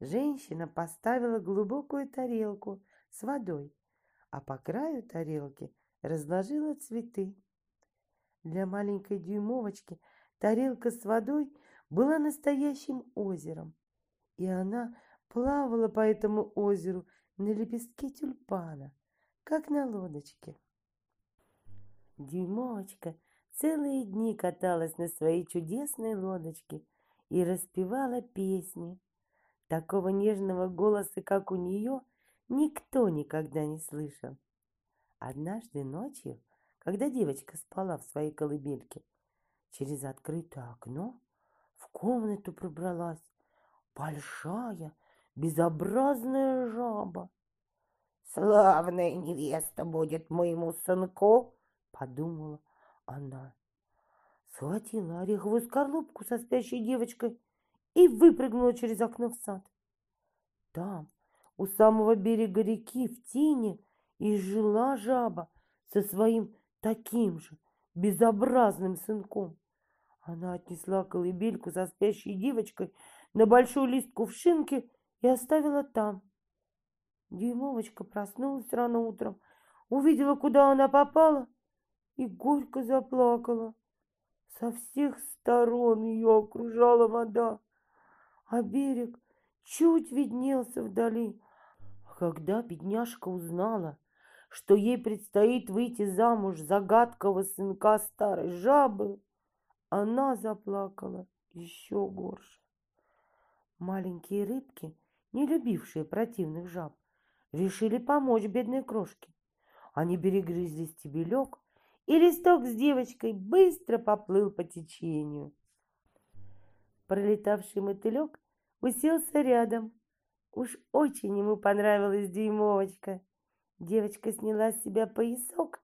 женщина поставила глубокую тарелку с водой, а по краю тарелки разложила цветы. Для маленькой дюймовочки тарелка с водой была настоящим озером, и она плавала по этому озеру на лепестке тюльпана, как на лодочке. Дюймовочка целые дни каталась на своей чудесной лодочке и распевала песни. Такого нежного голоса, как у нее, никто никогда не слышал. Однажды ночью, когда девочка спала в своей колыбельке, через открытое окно в комнату пробралась большая, безобразная жаба. «Славная невеста будет моему сынку!» — подумала она схватила ореховую скорлупку со спящей девочкой и выпрыгнула через окно в сад. Там, у самого берега реки, в тине, и жила жаба со своим таким же безобразным сынком. Она отнесла колыбельку со спящей девочкой на большой лист кувшинки и оставила там. Дюймовочка проснулась рано утром, увидела, куда она попала, и горько заплакала. Со всех сторон ее окружала вода, а берег чуть виднелся вдали. А когда бедняжка узнала, что ей предстоит выйти замуж за гадкого сынка старой жабы, она заплакала еще горше. Маленькие рыбки, не любившие противных жаб, решили помочь бедной крошке. Они перегрызли стебелек и листок с девочкой быстро поплыл по течению. Пролетавший мотылек уселся рядом. Уж очень ему понравилась дюймовочка. Девочка сняла с себя поясок,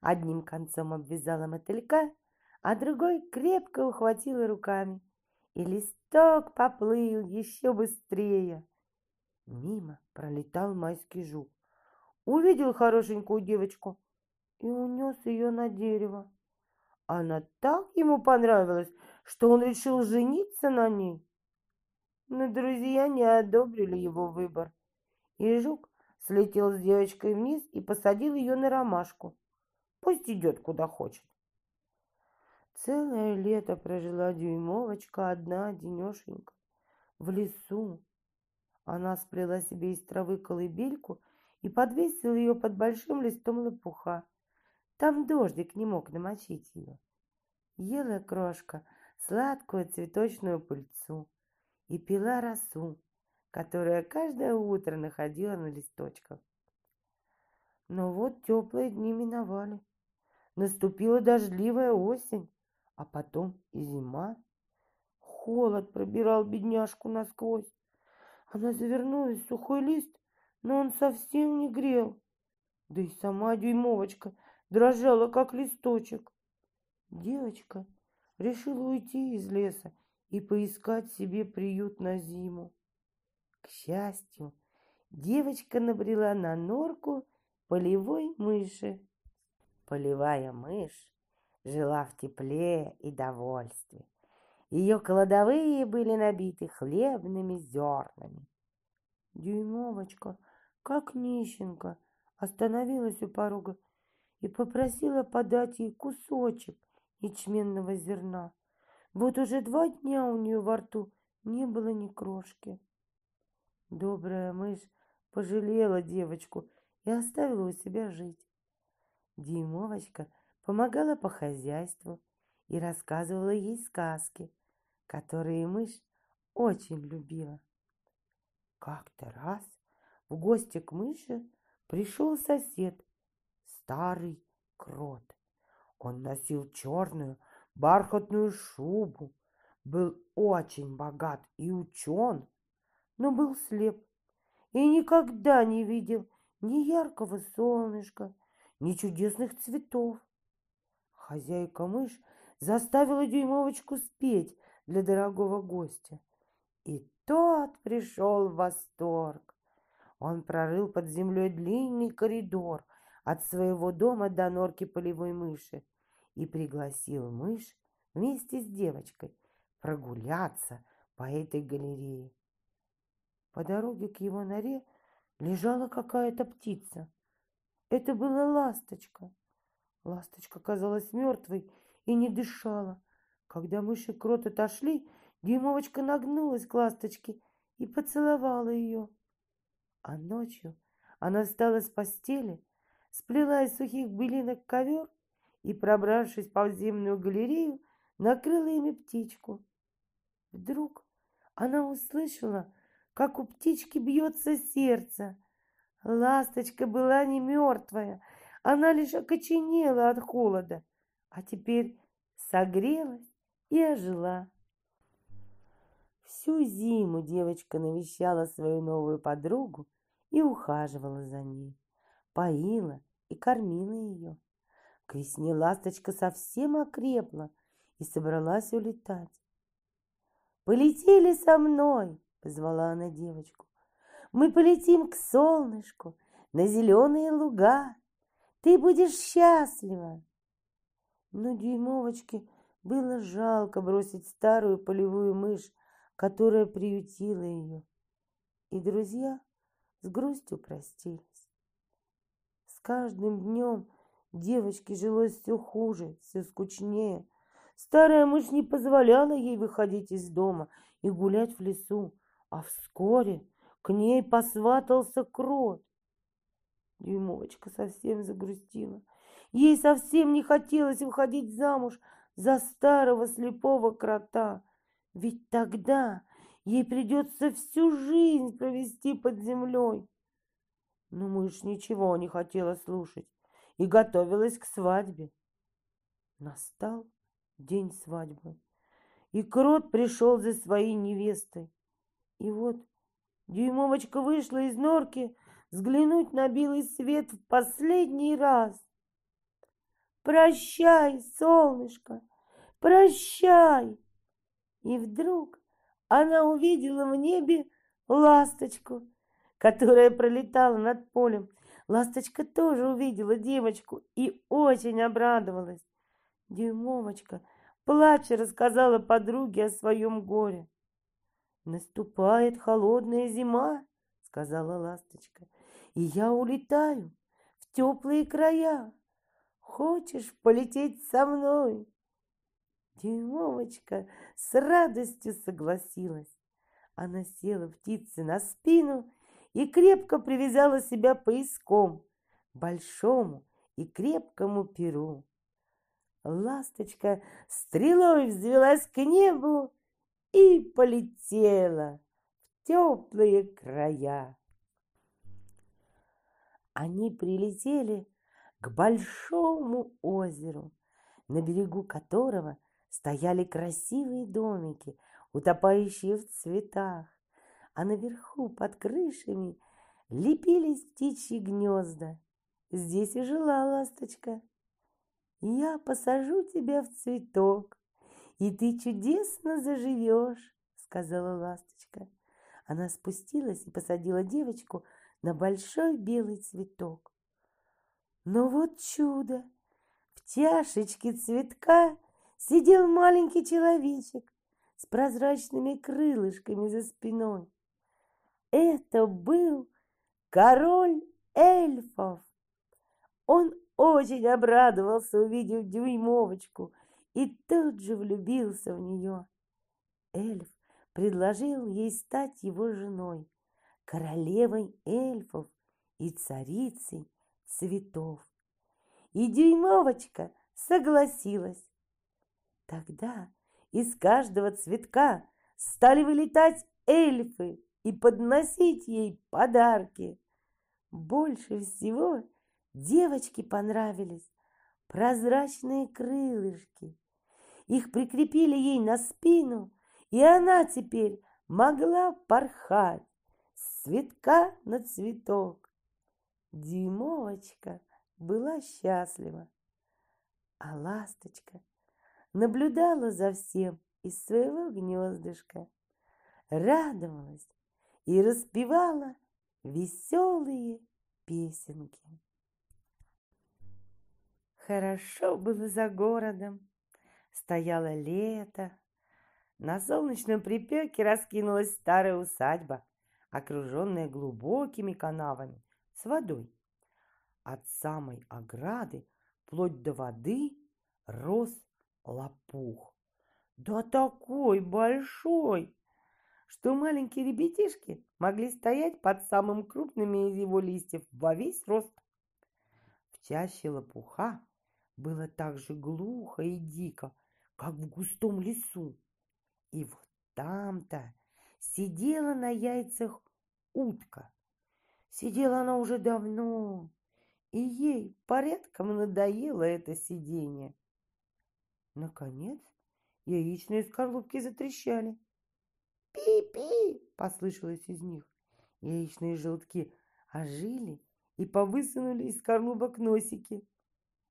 одним концом обвязала мотылька, а другой крепко ухватила руками. И листок поплыл еще быстрее. Мимо пролетал майский жук. Увидел хорошенькую девочку, и унес ее на дерево. Она так ему понравилась, что он решил жениться на ней. Но друзья не одобрили его выбор. И жук слетел с девочкой вниз и посадил ее на ромашку. Пусть идет куда хочет. Целое лето прожила дюймовочка одна, денешенька, в лесу. Она сплела себе из травы колыбельку и подвесила ее под большим листом лопуха. Там дождик не мог намочить ее. Ела крошка сладкую цветочную пыльцу и пила росу, которая каждое утро находила на листочках. Но вот теплые дни миновали. Наступила дождливая осень, а потом и зима. Холод пробирал бедняжку насквозь. Она завернулась в сухой лист, но он совсем не грел. Да и сама дюймовочка дрожала, как листочек. Девочка решила уйти из леса и поискать себе приют на зиму. К счастью, девочка набрела на норку полевой мыши. Полевая мышь жила в тепле и довольстве. Ее кладовые были набиты хлебными зернами. Дюймовочка, как нищенка, остановилась у порога и попросила подать ей кусочек ячменного зерна. Вот уже два дня у нее во рту не было ни крошки. Добрая мышь пожалела девочку и оставила у себя жить. Дюймовочка помогала по хозяйству и рассказывала ей сказки, которые мышь очень любила. Как-то раз в гости к мыши пришел сосед, старый крот. Он носил черную бархатную шубу, был очень богат и учен, но был слеп и никогда не видел ни яркого солнышка, ни чудесных цветов. Хозяйка мышь заставила дюймовочку спеть для дорогого гостя. И тот пришел в восторг. Он прорыл под землей длинный коридор от своего дома до норки полевой мыши и пригласил мышь вместе с девочкой прогуляться по этой галерее. По дороге к его норе лежала какая-то птица. Это была ласточка. Ласточка казалась мертвой и не дышала. Когда мыши крот отошли, Дюймовочка нагнулась к ласточке и поцеловала ее. А ночью она встала с постели, сплела из сухих былинок ковер и, пробравшись в подземную галерею, накрыла ими птичку. Вдруг она услышала, как у птички бьется сердце. Ласточка была не мертвая, она лишь окоченела от холода, а теперь согрелась и ожила. Всю зиму девочка навещала свою новую подругу и ухаживала за ней, поила и кормила ее. К весне ласточка совсем окрепла и собралась улетать. «Полетели со мной!» — позвала она девочку. «Мы полетим к солнышку, на зеленые луга. Ты будешь счастлива!» Но дюймовочке было жалко бросить старую полевую мышь, которая приютила ее. И друзья с грустью простились. С каждым днем девочке жилось все хуже, все скучнее. Старая мышь не позволяла ей выходить из дома и гулять в лесу, а вскоре к ней посватался крот. Дюймовочка совсем загрустила. Ей совсем не хотелось выходить замуж за старого слепого крота, ведь тогда ей придется всю жизнь провести под землей. Но мышь ничего не хотела слушать и готовилась к свадьбе. Настал день свадьбы, и крот пришел за своей невестой. И вот дюймовочка вышла из норки взглянуть на белый свет в последний раз. «Прощай, солнышко, прощай!» И вдруг она увидела в небе ласточку, которая пролетала над полем. Ласточка тоже увидела девочку и очень обрадовалась. Дюймовочка, плача, рассказала подруге о своем горе. «Наступает холодная зима», — сказала ласточка, — «и я улетаю в теплые края. Хочешь полететь со мной?» Дюймовочка с радостью согласилась. Она села птице на спину и крепко привязала себя пояском к большому и крепкому перу. Ласточка стрелой взвелась к небу и полетела в теплые края. Они прилетели к большому озеру, на берегу которого стояли красивые домики, утопающие в цветах, а наверху под крышами лепились птичьи гнезда. Здесь и жила ласточка. Я посажу тебя в цветок, и ты чудесно заживешь, сказала ласточка. Она спустилась и посадила девочку на большой белый цветок. Но вот чудо! В чашечке цветка сидел маленький человечек с прозрачными крылышками за спиной. Это был король эльфов. Он очень обрадовался, увидев дюймовочку, и тут же влюбился в нее. Эльф предложил ей стать его женой, королевой эльфов и царицей цветов. И дюймовочка согласилась. Тогда из каждого цветка стали вылетать эльфы и подносить ей подарки. Больше всего девочке понравились прозрачные крылышки. Их прикрепили ей на спину, и она теперь могла порхать с цветка на цветок. Дюймовочка была счастлива, а ласточка наблюдала за всем из своего гнездышка, радовалась и распевала веселые песенки. Хорошо было за городом, стояло лето. На солнечном припеке раскинулась старая усадьба, окруженная глубокими канавами с водой. От самой ограды, вплоть до воды, рос лопух. Да такой большой, что маленькие ребятишки могли стоять под самым крупными из его листьев во весь рост. В чаще лопуха было так же глухо и дико, как в густом лесу. И вот там-то сидела на яйцах утка. Сидела она уже давно, и ей порядком надоело это сидение. Наконец яичные скорлупки затрещали. «Пи-пи!» — послышалось из них. Яичные желтки ожили и повысунули из скорлупок носики.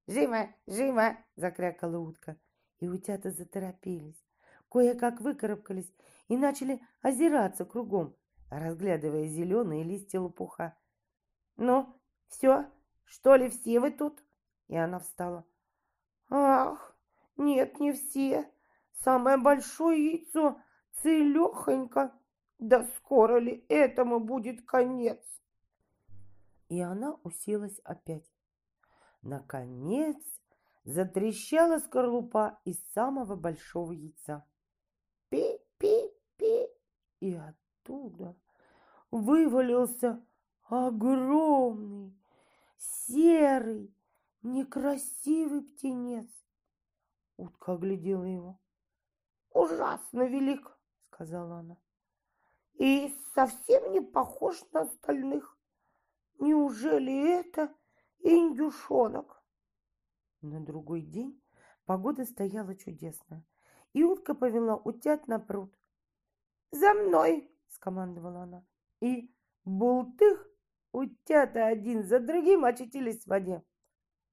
«Живо, живо!» — закрякала утка. И утята заторопились. Кое-как выкарабкались и начали озираться кругом, разглядывая зеленые листья лопуха. «Ну, все, что ли, все вы тут?» И она встала. «Ах, нет, не все. Самое большое яйцо целехонько. Да скоро ли этому будет конец?» И она уселась опять. Наконец затрещала скорлупа из самого большого яйца. Пи-пи-пи! И оттуда вывалился огромный, серый, некрасивый птенец. Утка оглядела его. «Ужасно велик!» — сказала она. «И совсем не похож на остальных. Неужели это индюшонок. На другой день погода стояла чудесная, и утка повела утят на пруд. «За мной!» — скомандовала она. И бултых утята один за другим очутились в воде.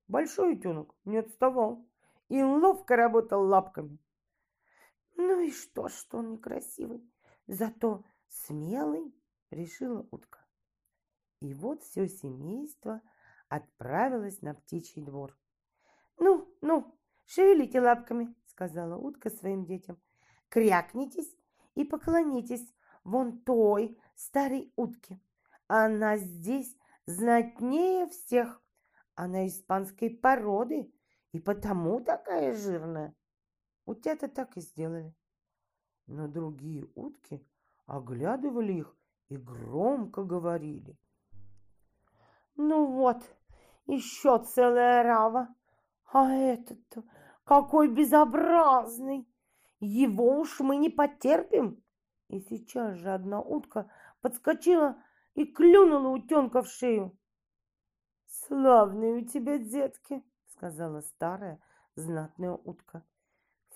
Большой утенок не отставал и ловко работал лапками. Ну и что, что он некрасивый, зато смелый, решила утка. И вот все семейство — отправилась на птичий двор. «Ну, ну, шевелите лапками, сказала утка своим детям. Крякнитесь и поклонитесь вон той старой утке. Она здесь знатнее всех. Она испанской породы и потому такая жирная. Утята так и сделали. Но другие утки оглядывали их и громко говорили. Ну вот, еще целая рава. А этот какой безобразный! Его уж мы не потерпим. И сейчас же одна утка подскочила и клюнула утенка в шею. «Славные у тебя детки!» — сказала старая знатная утка.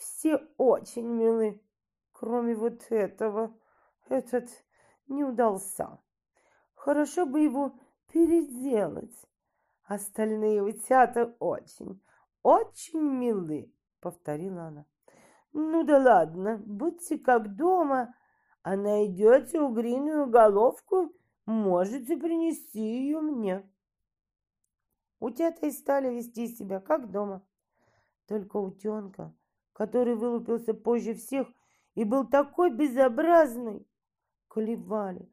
«Все очень милы, кроме вот этого. Этот не удался. Хорошо бы его переделать. Остальные утята очень, очень милы, повторила она. Ну да ладно, будьте как дома, а найдете угриную головку, можете принести ее мне. Утята и стали вести себя как дома. Только утенка, который вылупился позже всех и был такой безобразный, колебали,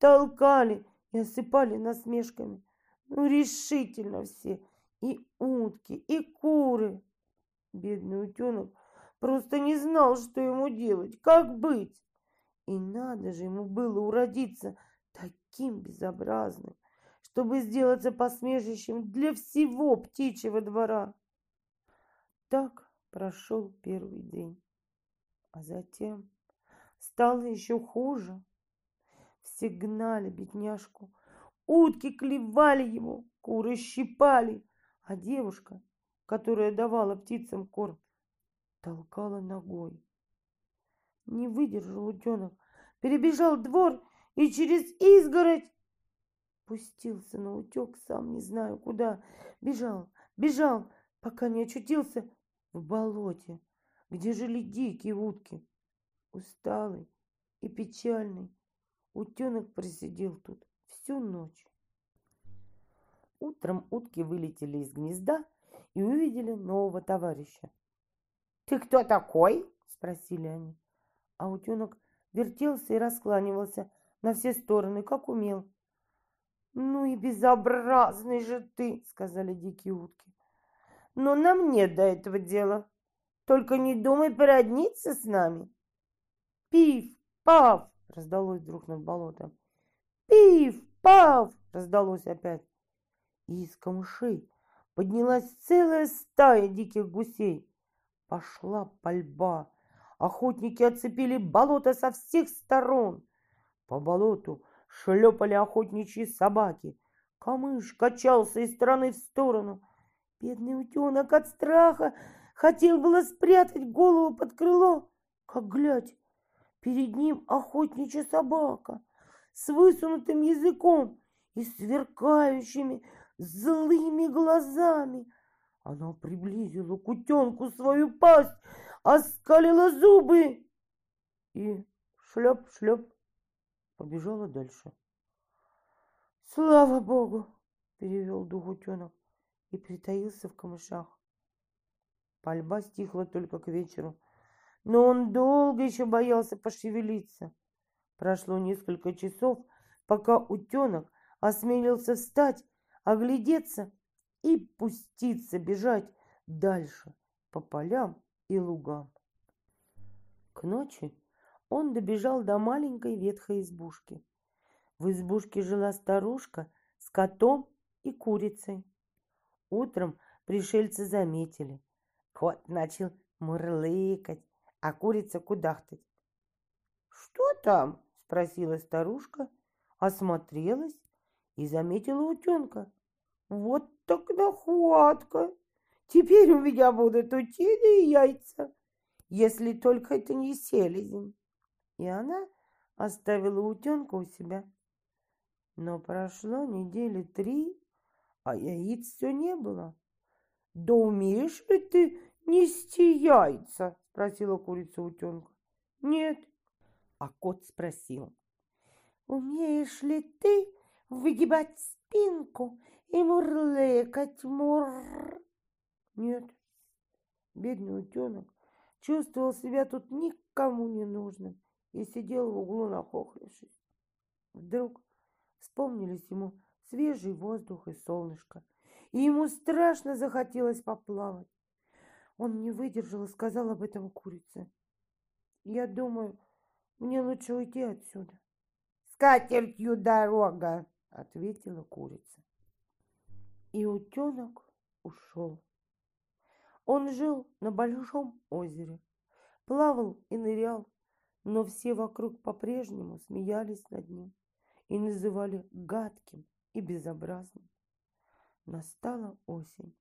толкали и осыпали насмешками. Ну, решительно все. И утки, и куры. Бедный утенок просто не знал, что ему делать, как быть. И надо же ему было уродиться таким безобразным, чтобы сделаться посмешищем для всего птичьего двора. Так прошел первый день, а затем стало еще хуже. Все гнали бедняжку, утки клевали его, куры щипали, а девушка, которая давала птицам корм, толкала ногой. Не выдержал утенок, перебежал двор и через изгородь пустился на утек, сам не знаю куда. Бежал, бежал, пока не очутился в болоте, где жили дикие утки. Усталый и печальный, Утенок просидел тут всю ночь. Утром утки вылетели из гнезда и увидели нового товарища. «Ты кто такой?» – спросили они. А утенок вертелся и раскланивался на все стороны, как умел. «Ну и безобразный же ты!» – сказали дикие утки. «Но нам нет до этого дела. Только не думай породниться с нами!» «Пиф! Пав!» раздалось вдруг над болотом. «Пиф! Пав!» раздалось опять. И из камышей поднялась целая стая диких гусей. Пошла пальба. Охотники оцепили болото со всех сторон. По болоту шлепали охотничьи собаки. Камыш качался из стороны в сторону. Бедный утенок от страха хотел было спрятать голову под крыло, как глядь, Перед ним охотничья собака с высунутым языком и сверкающими злыми глазами. Она приблизила к утенку свою пасть, оскалила зубы и шлеп-шлеп побежала дальше. «Слава Богу!» — перевел дух утенок и притаился в камышах. Пальба стихла только к вечеру — но он долго еще боялся пошевелиться. Прошло несколько часов, пока утенок осмелился встать, оглядеться и пуститься бежать дальше по полям и лугам. К ночи он добежал до маленькой ветхой избушки. В избушке жила старушка с котом и курицей. Утром пришельцы заметили. Кот начал мурлыкать, а курица кудахтать. «Что там?» — спросила старушка, осмотрелась и заметила утенка. «Вот так нахватка! Теперь у меня будут утиные яйца, если только это не селезень!» И она оставила утенка у себя. Но прошло недели три, а яиц все не было. «Да умеешь ли ты нести яйца?» спросила курица утенка. Нет. А кот спросил. Умеешь ли ты выгибать спинку и мурлыкать мур? Нет. Бедный утенок чувствовал себя тут никому не нужным и сидел в углу нахохлившись. Вдруг вспомнились ему свежий воздух и солнышко, и ему страшно захотелось поплавать. Он не выдержал и сказал об этом курице. «Я думаю, мне лучше уйти отсюда». «С катертью дорога!» — ответила курица. И утенок ушел. Он жил на большом озере, плавал и нырял, но все вокруг по-прежнему смеялись над ним и называли гадким и безобразным. Настала осень.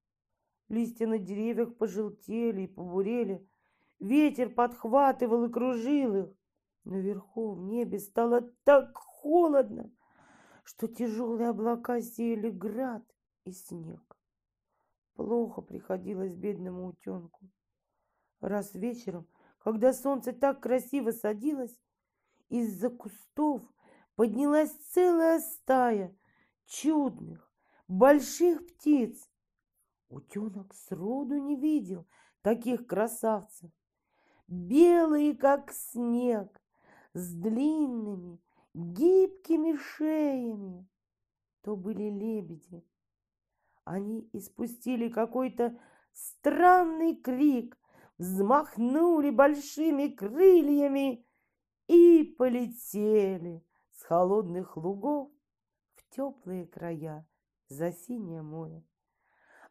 Листья на деревьях пожелтели и побурели. Ветер подхватывал и кружил их. Наверху в небе стало так холодно, что тяжелые облака сеяли град и снег. Плохо приходилось бедному утенку. Раз вечером, когда солнце так красиво садилось, из-за кустов поднялась целая стая чудных, больших птиц. Утенок сроду не видел таких красавцев. Белые, как снег, с длинными, гибкими шеями. То были лебеди, они испустили какой-то странный крик, взмахнули большими крыльями и полетели с холодных лугов теплые края за синее море.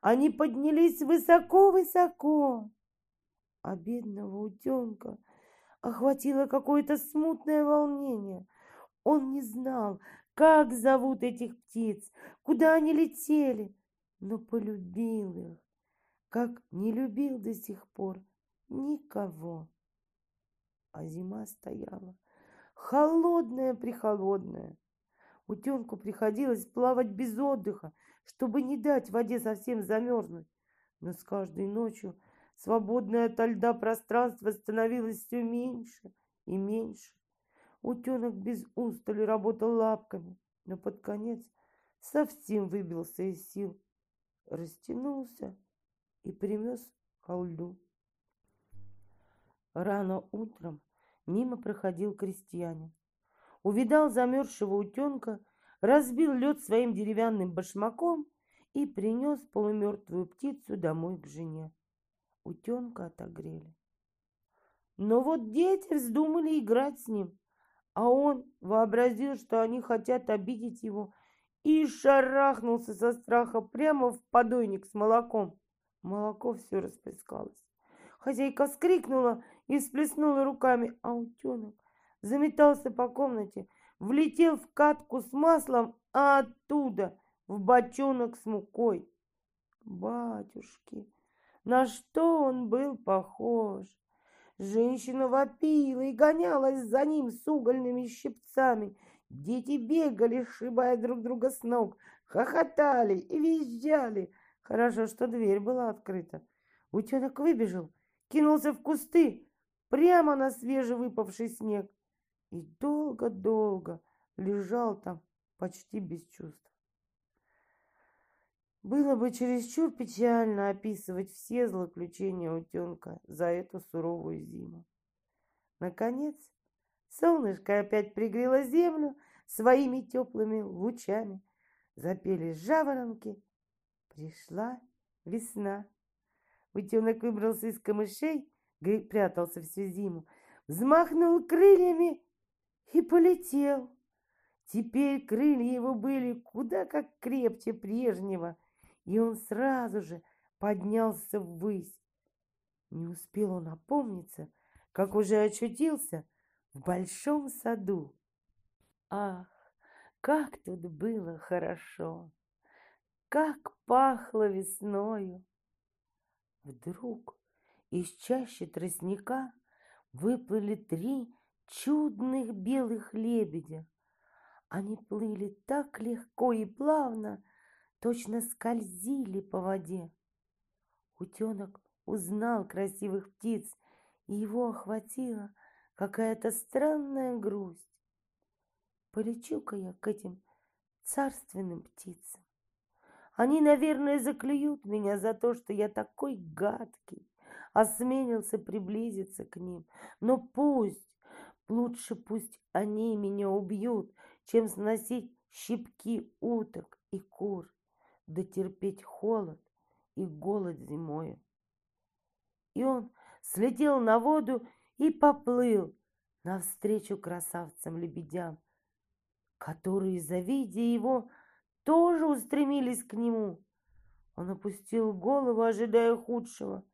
Они поднялись высоко-высоко, а бедного утенка охватило какое-то смутное волнение. Он не знал, как зовут этих птиц, куда они летели, но полюбил их, как не любил до сих пор никого. А зима стояла, холодная-прихолодная. Утенку приходилось плавать без отдыха, чтобы не дать воде совсем замерзнуть. Но с каждой ночью свободное ото льда пространство становилось все меньше и меньше. Утенок без устали работал лапками, но под конец совсем выбился из сил растянулся и примес ко льду. Рано утром мимо проходил крестьянин. Увидал замерзшего утенка, разбил лед своим деревянным башмаком и принес полумертвую птицу домой к жене. Утенка отогрели. Но вот дети вздумали играть с ним, а он вообразил, что они хотят обидеть его и шарахнулся со страха прямо в подойник с молоком. Молоко все расплескалось. Хозяйка вскрикнула и всплеснула руками, а утенок заметался по комнате, влетел в катку с маслом, а оттуда в бочонок с мукой. Батюшки, на что он был похож? Женщина вопила и гонялась за ним с угольными щипцами – Дети бегали, сшибая друг друга с ног, хохотали и визжали. Хорошо, что дверь была открыта. Утенок выбежал, кинулся в кусты, прямо на свежевыпавший снег. И долго-долго лежал там, почти без чувств. Было бы чересчур печально описывать все злоключения утенка за эту суровую зиму. Наконец, Солнышко опять пригрело землю своими теплыми лучами. Запели жаворонки. Пришла весна. Утенок выбрался из камышей, прятался всю зиму, взмахнул крыльями и полетел. Теперь крылья его были куда как крепче прежнего, и он сразу же поднялся ввысь. Не успел он опомниться, как уже очутился в большом саду. Ах, как тут было хорошо! Как пахло весною! Вдруг из чащи тростника выплыли три чудных белых лебедя. Они плыли так легко и плавно, точно скользили по воде. Утенок узнал красивых птиц, и его охватило какая-то странная грусть. Полечу-ка я к этим царственным птицам. Они, наверное, заклюют меня за то, что я такой гадкий, осмелился приблизиться к ним. Но пусть, лучше пусть они меня убьют, чем сносить щипки уток и кур, да терпеть холод и голод зимою. И он слетел на воду и поплыл навстречу красавцам-лебедям, которые, завидя его, тоже устремились к нему. Он опустил голову, ожидая худшего.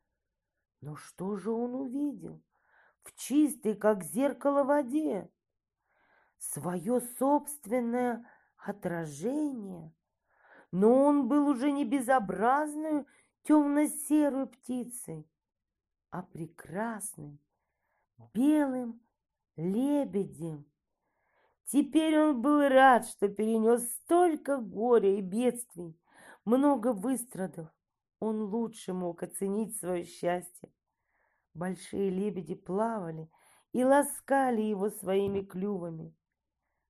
Но что же он увидел? В чистой, как зеркало, воде. Свое собственное отражение. Но он был уже не безобразной темно-серой птицей, а прекрасным белым лебедем. Теперь он был рад, что перенес столько горя и бедствий, много выстрадав. Он лучше мог оценить свое счастье. Большие лебеди плавали и ласкали его своими клювами.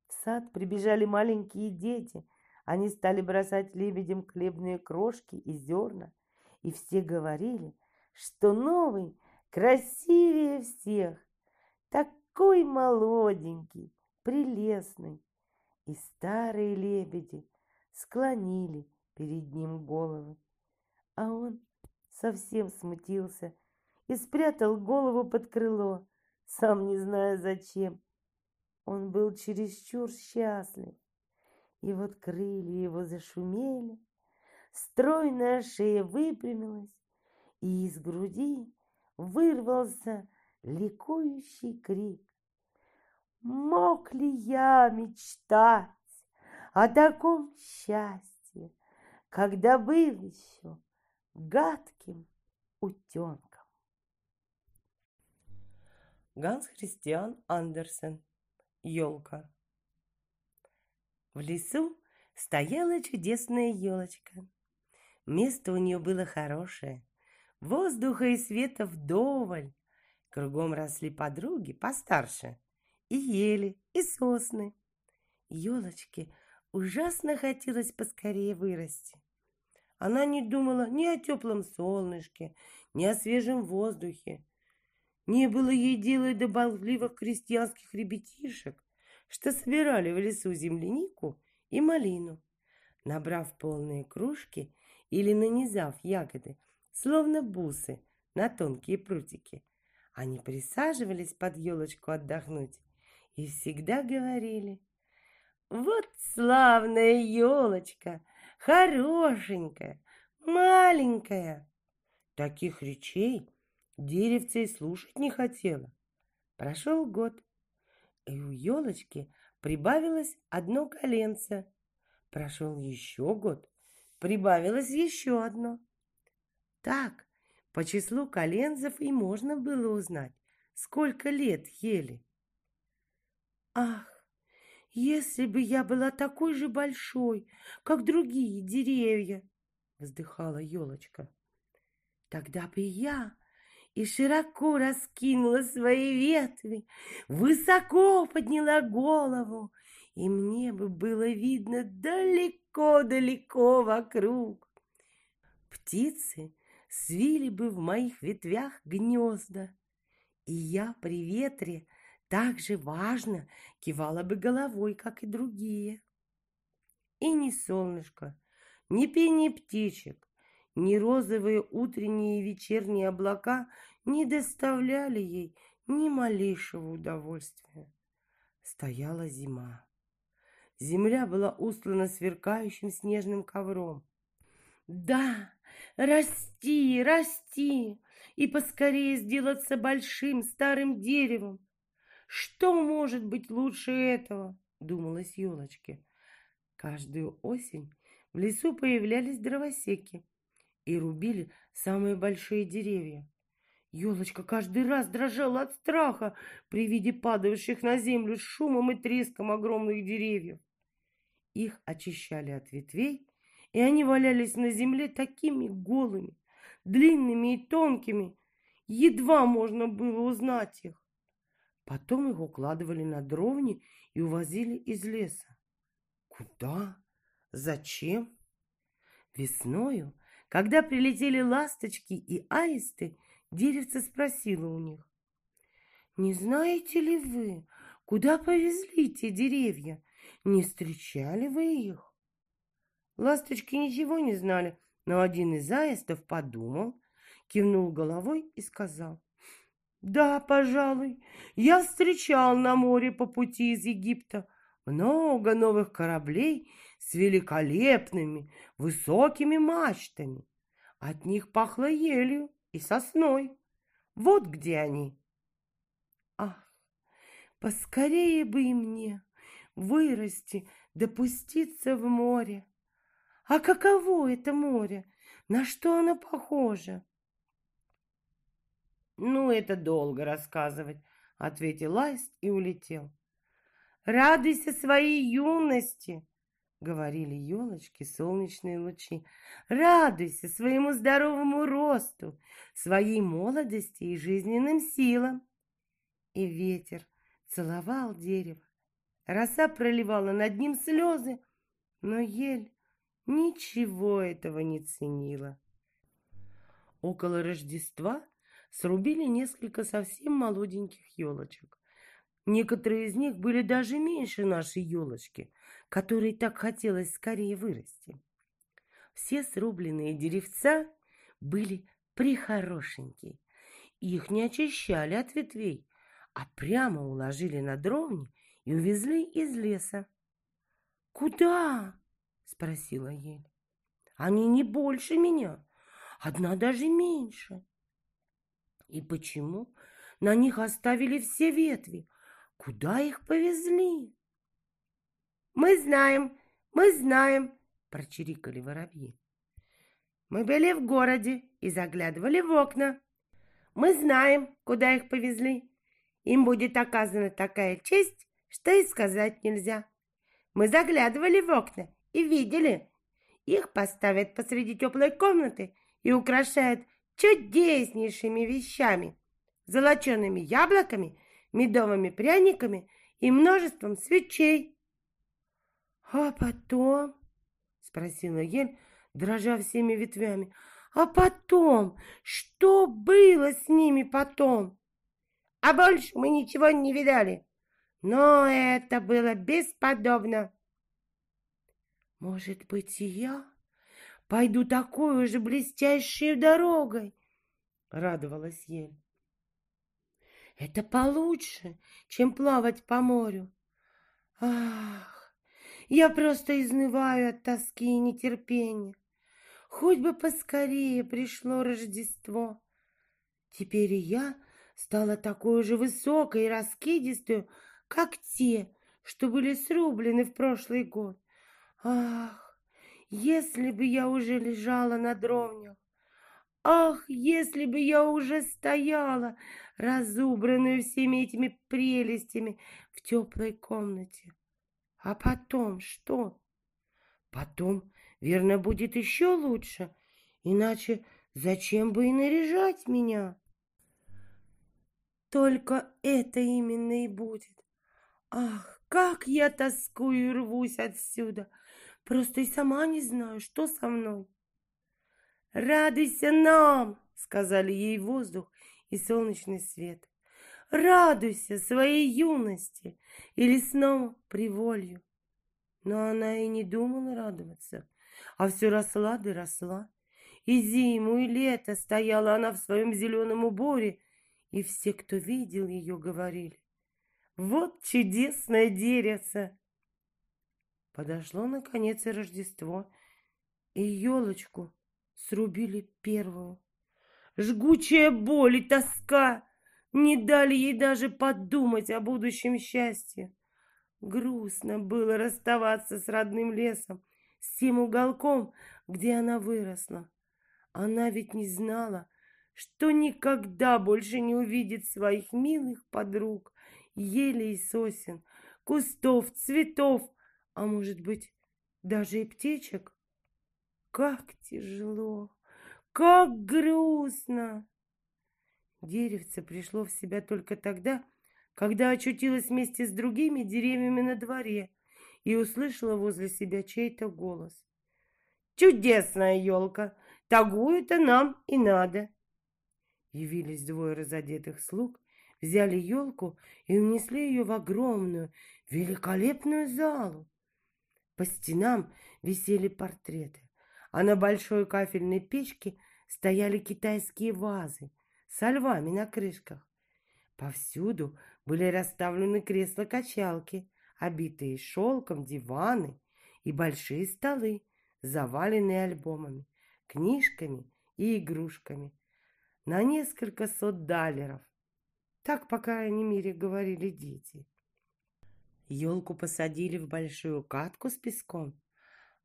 В сад прибежали маленькие дети. Они стали бросать лебедям хлебные крошки и зерна. И все говорили, что новый красивее всех, такой молоденький, прелестный. И старые лебеди склонили перед ним головы. А он совсем смутился и спрятал голову под крыло, сам не зная зачем. Он был чересчур счастлив. И вот крылья его зашумели, стройная шея выпрямилась, и из груди вырвался ликующий крик. Мог ли я мечтать о таком счастье, когда был еще гадким утенком? Ганс Христиан Андерсен. Елка. В лесу стояла чудесная елочка. Место у нее было хорошее, воздуха и света вдоволь. Кругом росли подруги постарше, и ели, и сосны. Елочке ужасно хотелось поскорее вырасти. Она не думала ни о теплом солнышке, ни о свежем воздухе. Не было ей дела до болтливых крестьянских ребятишек, что собирали в лесу землянику и малину. Набрав полные кружки или нанизав ягоды, словно бусы, на тонкие прутики, они присаживались под елочку отдохнуть и всегда говорили, «Вот славная елочка, хорошенькая, маленькая!» Таких речей деревце и слушать не хотела. Прошел год, и у елочки прибавилось одно коленце. Прошел еще год, прибавилось еще одно. Так, по числу коленцев и можно было узнать, сколько лет ели. Ах, если бы я была такой же большой, как другие деревья, вздыхала елочка, тогда бы я и широко раскинула свои ветви, высоко подняла голову, и мне бы было видно далеко-далеко вокруг. Птицы свили бы в моих ветвях гнезда, и я при ветре так же важно кивала бы головой, как и другие. И ни солнышко, ни пение птичек, ни розовые утренние и вечерние облака не доставляли ей ни малейшего удовольствия. Стояла зима. Земля была устлана сверкающим снежным ковром. Да, расти, расти и поскорее сделаться большим старым деревом, что может быть лучше этого? Думалось елочке. Каждую осень в лесу появлялись дровосеки и рубили самые большие деревья. Елочка каждый раз дрожала от страха при виде падающих на землю с шумом и треском огромных деревьев. Их очищали от ветвей, и они валялись на земле такими голыми, длинными и тонкими, едва можно было узнать их. Потом их укладывали на дровни и увозили из леса. Куда? Зачем? Весною, когда прилетели ласточки и аисты, деревце спросила у них. «Не знаете ли вы, куда повезли те деревья? Не встречали вы их?» Ласточки ничего не знали, но один из аистов подумал, кивнул головой и сказал. «Да, пожалуй, я встречал на море по пути из Египта много новых кораблей с великолепными высокими мачтами. От них пахло елью и сосной. Вот где они. Ах, поскорее бы и мне вырасти, допуститься в море. А каково это море? На что оно похоже? Ну, это долго рассказывать, ответил Аист и улетел. Радуйся своей юности, говорили елочки, солнечные лучи. Радуйся своему здоровому росту, своей молодости и жизненным силам. И ветер целовал дерево. Роса проливала над ним слезы, но ель ничего этого не ценила. Около Рождества срубили несколько совсем молоденьких елочек. Некоторые из них были даже меньше нашей елочки, которой так хотелось скорее вырасти. Все срубленные деревца были прихорошенькие. Их не очищали от ветвей, а прямо уложили на дровни и увезли из леса. «Куда?» — спросила ель. «Они не больше меня, одна даже меньше». «И почему на них оставили все ветви, Куда их повезли? Мы знаем, мы знаем, прочирикали воробьи. Мы были в городе и заглядывали в окна. Мы знаем, куда их повезли. Им будет оказана такая честь, что и сказать нельзя. Мы заглядывали в окна и видели. Их поставят посреди теплой комнаты и украшают чудеснейшими вещами, золочеными яблоками медовыми пряниками и множеством свечей. — А потом? — спросила ель, дрожа всеми ветвями. — А потом? Что было с ними потом? — А больше мы ничего не видали. Но это было бесподобно. — Может быть, и я пойду такой же блестящей дорогой? — радовалась ель. Это получше, чем плавать по морю. Ах, я просто изнываю от тоски и нетерпения. Хоть бы поскорее пришло Рождество. Теперь я стала такой же высокой и раскидистой, как те, что были срублены в прошлый год. Ах, если бы я уже лежала на дровнях, Ах, если бы я уже стояла, разубранную всеми этими прелестями в теплой комнате. А потом что? Потом, верно, будет еще лучше, иначе зачем бы и наряжать меня? Только это именно и будет. Ах, как я тоскую и рвусь отсюда. Просто и сама не знаю, что со мной. «Радуйся нам!» — сказали ей воздух и солнечный свет. «Радуйся своей юности и лесному приволью!» Но она и не думала радоваться, а все росла да росла. И зиму, и лето стояла она в своем зеленом уборе, и все, кто видел ее, говорили, «Вот чудесное деревце!» Подошло, наконец, и Рождество, и елочку срубили первую. Жгучая боль и тоска не дали ей даже подумать о будущем счастье. Грустно было расставаться с родным лесом, с тем уголком, где она выросла. Она ведь не знала, что никогда больше не увидит своих милых подруг, елей и сосен, кустов, цветов, а может быть, даже и птичек. Как тяжело, как грустно! Деревце пришло в себя только тогда, когда очутилось вместе с другими деревьями на дворе и услышала возле себя чей-то голос. «Чудесная елка! Такую-то нам и надо!» Явились двое разодетых слуг, взяли елку и унесли ее в огромную, великолепную залу. По стенам висели портреты, а на большой кафельной печке стояли китайские вазы со львами на крышках. Повсюду были расставлены кресла-качалки, обитые шелком диваны и большие столы, заваленные альбомами, книжками и игрушками на несколько сот далеров. Так, по крайней мере, говорили дети. Елку посадили в большую катку с песком,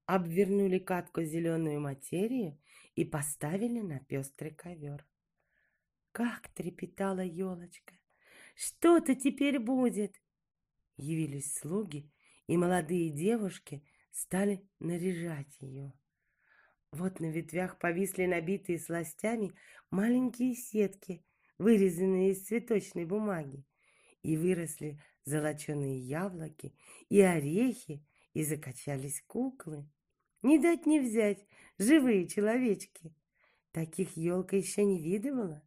обвернули катку зеленую материю и поставили на пестрый ковер. Как трепетала елочка! Что-то теперь будет! Явились слуги, и молодые девушки стали наряжать ее. Вот на ветвях повисли набитые сластями маленькие сетки, вырезанные из цветочной бумаги, и выросли золоченые яблоки и орехи, и закачались куклы. Не дать не взять живые человечки. Таких елка еще не видывала.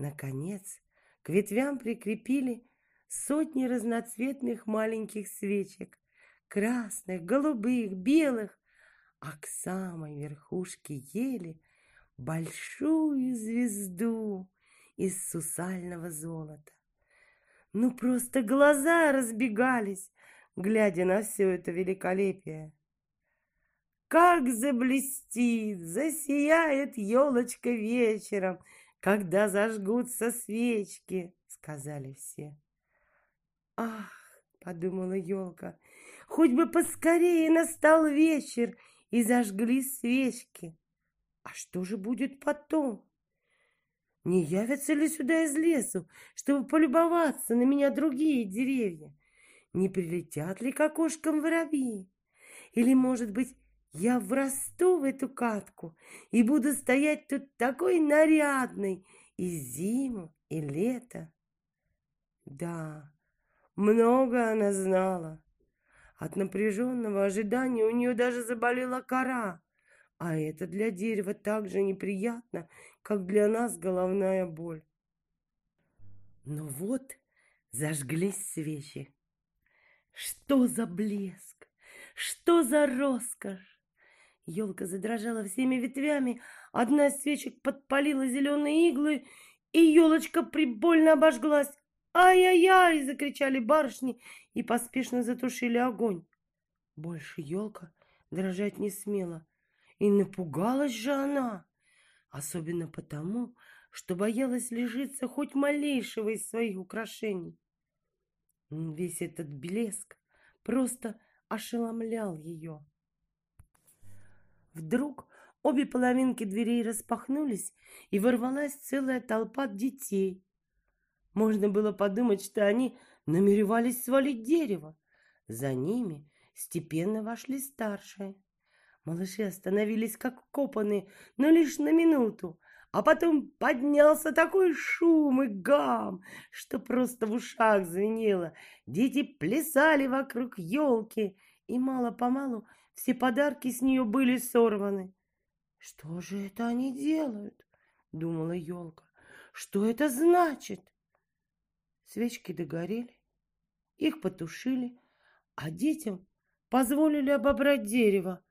Наконец, к ветвям прикрепили сотни разноцветных маленьких свечек, красных, голубых, белых, а к самой верхушке ели большую звезду из сусального золота. Ну, просто глаза разбегались, глядя на все это великолепие. Как заблестит, засияет елочка вечером, когда зажгутся свечки, сказали все. Ах, подумала елка, хоть бы поскорее настал вечер и зажгли свечки. А что же будет потом? Не явятся ли сюда из лесу, чтобы полюбоваться на меня другие деревья? Не прилетят ли к окошкам воробьи? Или, может быть, я врасту в эту катку и буду стоять тут такой нарядной и зиму, и лето? Да, много она знала. От напряженного ожидания у нее даже заболела кора. А это для дерева так же неприятно, как для нас головная боль. Но вот зажглись свечи. Что за блеск! Что за роскошь! Елка задрожала всеми ветвями, одна из свечек подпалила зеленые иглы, и елочка прибольно обожглась. «Ай-яй-яй!» — закричали барышни и поспешно затушили огонь. Больше елка дрожать не смела. И напугалась же она, особенно потому, что боялась лежиться хоть малейшего из своих украшений. Весь этот блеск просто ошеломлял ее. Вдруг обе половинки дверей распахнулись, и ворвалась целая толпа детей. Можно было подумать, что они намеревались свалить дерево. За ними степенно вошли старшие. Малыши остановились как копаны, но лишь на минуту, а потом поднялся такой шум и гам, что просто в ушах звенело. Дети плясали вокруг елки, и мало-помалу все подарки с нее были сорваны. «Что же это они делают?» — думала елка. «Что это значит?» Свечки догорели, их потушили, а детям позволили обобрать дерево.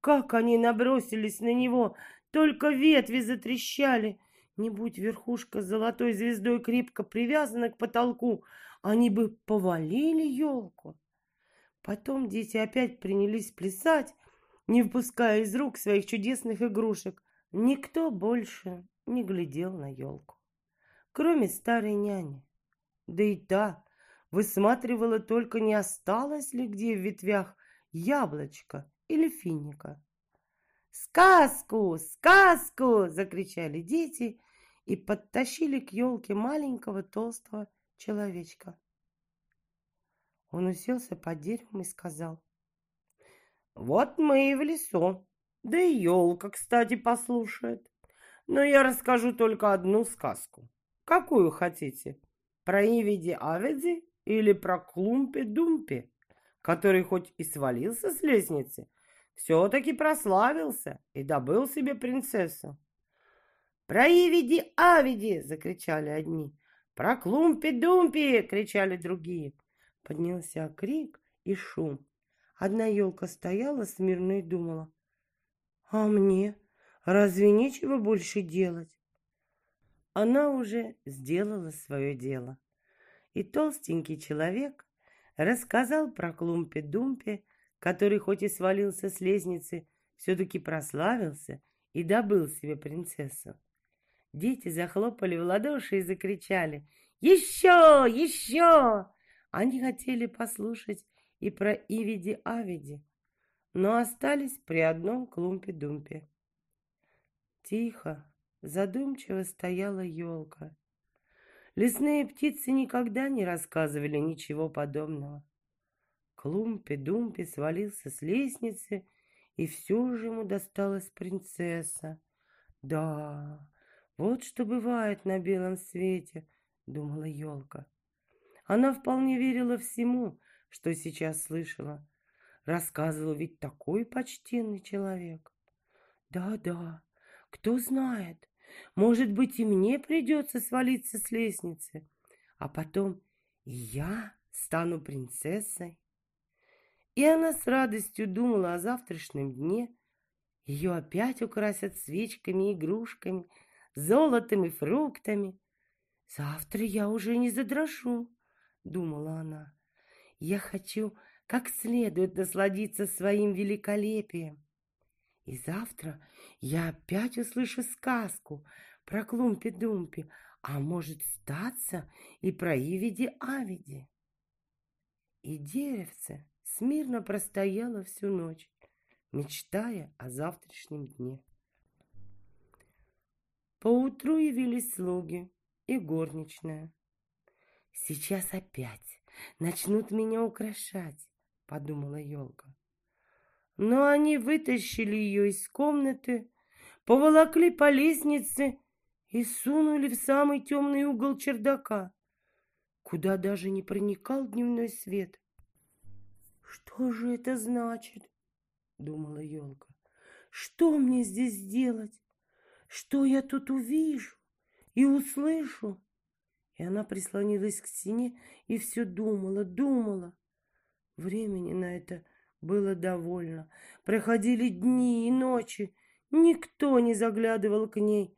Как они набросились на него, только ветви затрещали. Не будь верхушка с золотой звездой крепко привязана к потолку, они бы повалили елку. Потом дети опять принялись плясать, не выпуская из рук своих чудесных игрушек. Никто больше не глядел на елку, кроме старой няни. Да и та высматривала только, не осталось ли где в ветвях яблочко или финика. «Сказку! Сказку!» — закричали дети и подтащили к елке маленького толстого человечка. Он уселся под деревом и сказал, «Вот мы и в лесу, да и елка, кстати, послушает. Но я расскажу только одну сказку. Какую хотите?» Про Ивиди-Авиди или про Клумпе-Думпе, который хоть и свалился с лестницы, все-таки прославился и добыл себе принцессу. Про Ивиди-Авиди!» — закричали одни. «Про Клумпи-Думпи!» — кричали другие. Поднялся крик и шум. Одна елка стояла смирно и думала. «А мне разве нечего больше делать?» Она уже сделала свое дело. И толстенький человек рассказал про Клумпи-Думпи, который хоть и свалился с лестницы, все-таки прославился и добыл себе принцессу. Дети захлопали в ладоши и закричали «Еще! Еще!» Они хотели послушать и про Ивиди-Авиди, но остались при одном клумпе-думпе. Тихо, задумчиво стояла елка. Лесные птицы никогда не рассказывали ничего подобного. Клумпе-думпе свалился с лестницы, и все же ему досталась принцесса. Да, вот что бывает на белом свете, думала елка. Она вполне верила всему, что сейчас слышала. Рассказывал ведь такой почтенный человек. Да-да, кто знает, может быть, и мне придется свалиться с лестницы, а потом и я стану принцессой. И она с радостью думала о завтрашнем дне. Ее опять украсят свечками, игрушками, золотом и фруктами. Завтра я уже не задрожу, думала она. Я хочу как следует насладиться своим великолепием. И завтра я опять услышу сказку про Клумпи-Думпи, а может статься и про Ивиди-Авиди. И деревце смирно простояло всю ночь, мечтая о завтрашнем дне. Поутру явились слуги и горничная. «Сейчас опять начнут меня украшать», — подумала елка. Но они вытащили ее из комнаты, поволокли по лестнице и сунули в самый темный угол чердака, куда даже не проникал дневной свет. «Что же это значит?» — думала елка. «Что мне здесь делать? Что я тут увижу и услышу?» И она прислонилась к стене и все думала, думала. Времени на это было довольно. Проходили дни и ночи. Никто не заглядывал к ней.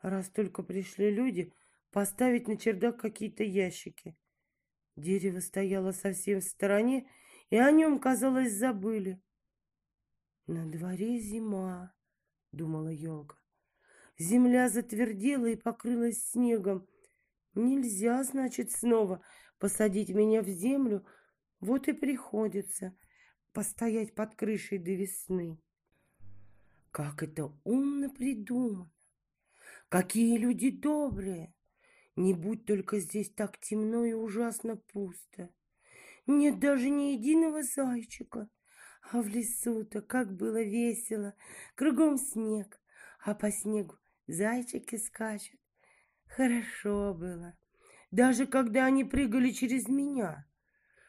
Раз только пришли люди поставить на чердак какие-то ящики. Дерево стояло совсем в стороне, и о нем, казалось, забыли. На дворе зима, думала елка. Земля затвердела и покрылась снегом. Нельзя, значит, снова посадить меня в землю. Вот и приходится постоять под крышей до весны. Как это умно придумано! Какие люди добрые! Не будь только здесь так темно и ужасно пусто. Нет даже ни единого зайчика. А в лесу-то как было весело. Кругом снег, а по снегу зайчики скачут. Хорошо было. Даже когда они прыгали через меня.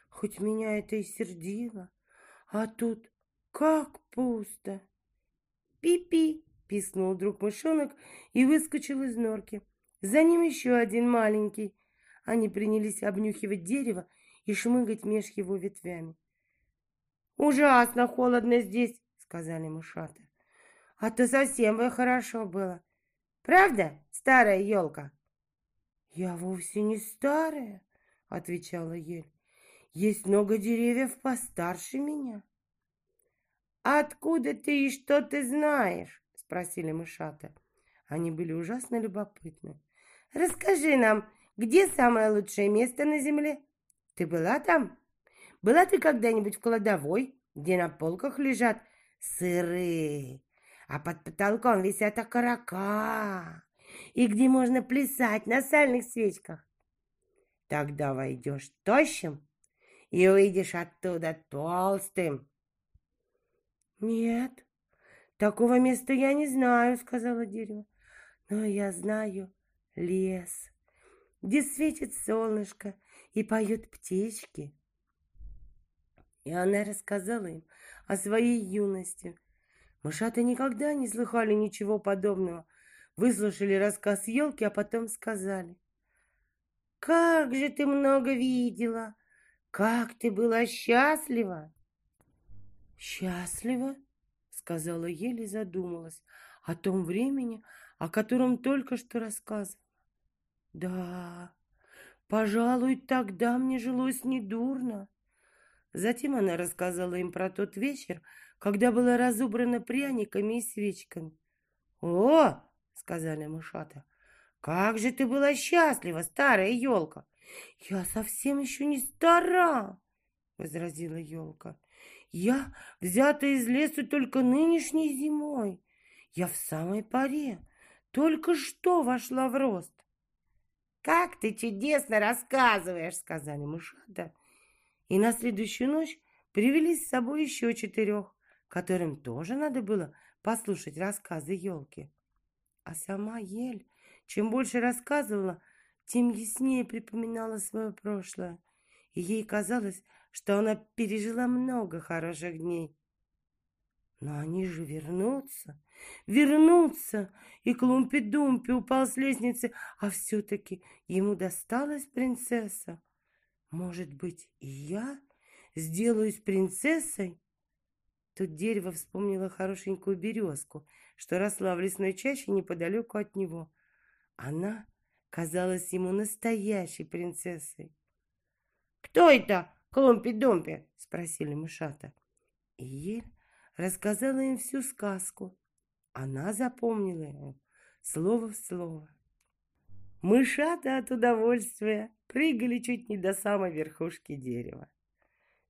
Хоть меня это и сердило. А тут как пусто. Пи-пи, писнул вдруг мышонок и выскочил из норки. За ним еще один маленький. Они принялись обнюхивать дерево и шмыгать меж его ветвями. «Ужасно холодно здесь», — сказали мышата. «А то совсем бы хорошо было. Правда, старая елка?» «Я вовсе не старая», — отвечала ель. «Есть много деревьев постарше меня». «Откуда ты и что ты знаешь?» — спросили мышата. Они были ужасно любопытны. «Расскажи нам, где самое лучшее место на земле?» Ты была там? Была ты когда-нибудь в кладовой, где на полках лежат сыры, а под потолком висят окорока, и где можно плясать на сальных свечках? Тогда войдешь тощим и выйдешь оттуда толстым. Нет, такого места я не знаю, сказала дерево, но я знаю лес, где светит солнышко, и поют птички. И она рассказала им о своей юности. Мышата никогда не слыхали ничего подобного. Выслушали рассказ елки, а потом сказали. «Как же ты много видела! Как ты была счастлива!» «Счастлива?» — сказала еле задумалась о том времени, о котором только что рассказывала. «Да, пожалуй, тогда мне жилось недурно». Затем она рассказала им про тот вечер, когда была разубрана пряниками и свечками. «О!» — сказали мышата. «Как же ты была счастлива, старая елка!» «Я совсем еще не стара!» — возразила елка. «Я взята из лесу только нынешней зимой. Я в самой паре, только что вошла в рост». «Как ты чудесно рассказываешь!» — сказали мышата. И на следующую ночь привели с собой еще четырех, которым тоже надо было послушать рассказы елки. А сама ель, чем больше рассказывала, тем яснее припоминала свое прошлое, и ей казалось, что она пережила много хороших дней. Но они же вернутся, вернутся, и Клумпи-Думпи упал с лестницы, а все-таки ему досталась принцесса. Может быть, и я сделаюсь принцессой? Тут дерево вспомнило хорошенькую березку, что росла в лесной чаще неподалеку от него. Она казалась ему настоящей принцессой. «Кто это, Клумпи-Думпи?» — спросили мышата. И Ель рассказала им всю сказку. Она запомнила его слово в слово. Мышата от удовольствия прыгали чуть не до самой верхушки дерева.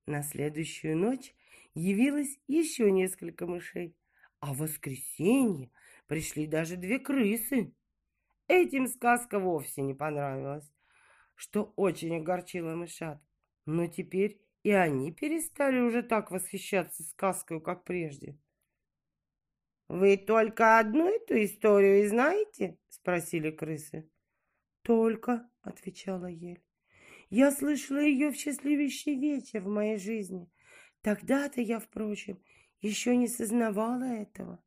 На следующую ночь явилось еще несколько мышей, а в воскресенье пришли даже две крысы. Этим сказка вовсе не понравилась, что очень огорчило мышат. Но теперь и они перестали уже так восхищаться сказкой, как прежде. «Вы только одну эту историю и знаете?» — спросили крысы. «Только», — отвечала Ель. «Я слышала ее в счастливейший вечер в моей жизни. Тогда-то я, впрочем, еще не сознавала этого».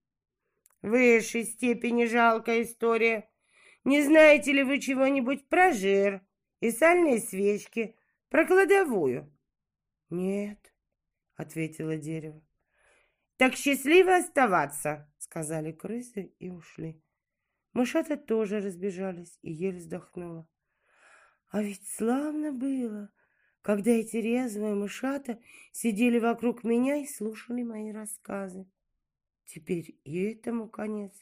«В высшей степени жалкая история. Не знаете ли вы чего-нибудь про жир и сальные свечки, про кладовую?» «Нет», — ответила дерево. «Так счастливо оставаться», — сказали крысы и ушли. Мышата тоже разбежались и еле вздохнула. А ведь славно было, когда эти резвые мышата сидели вокруг меня и слушали мои рассказы. Теперь и этому конец.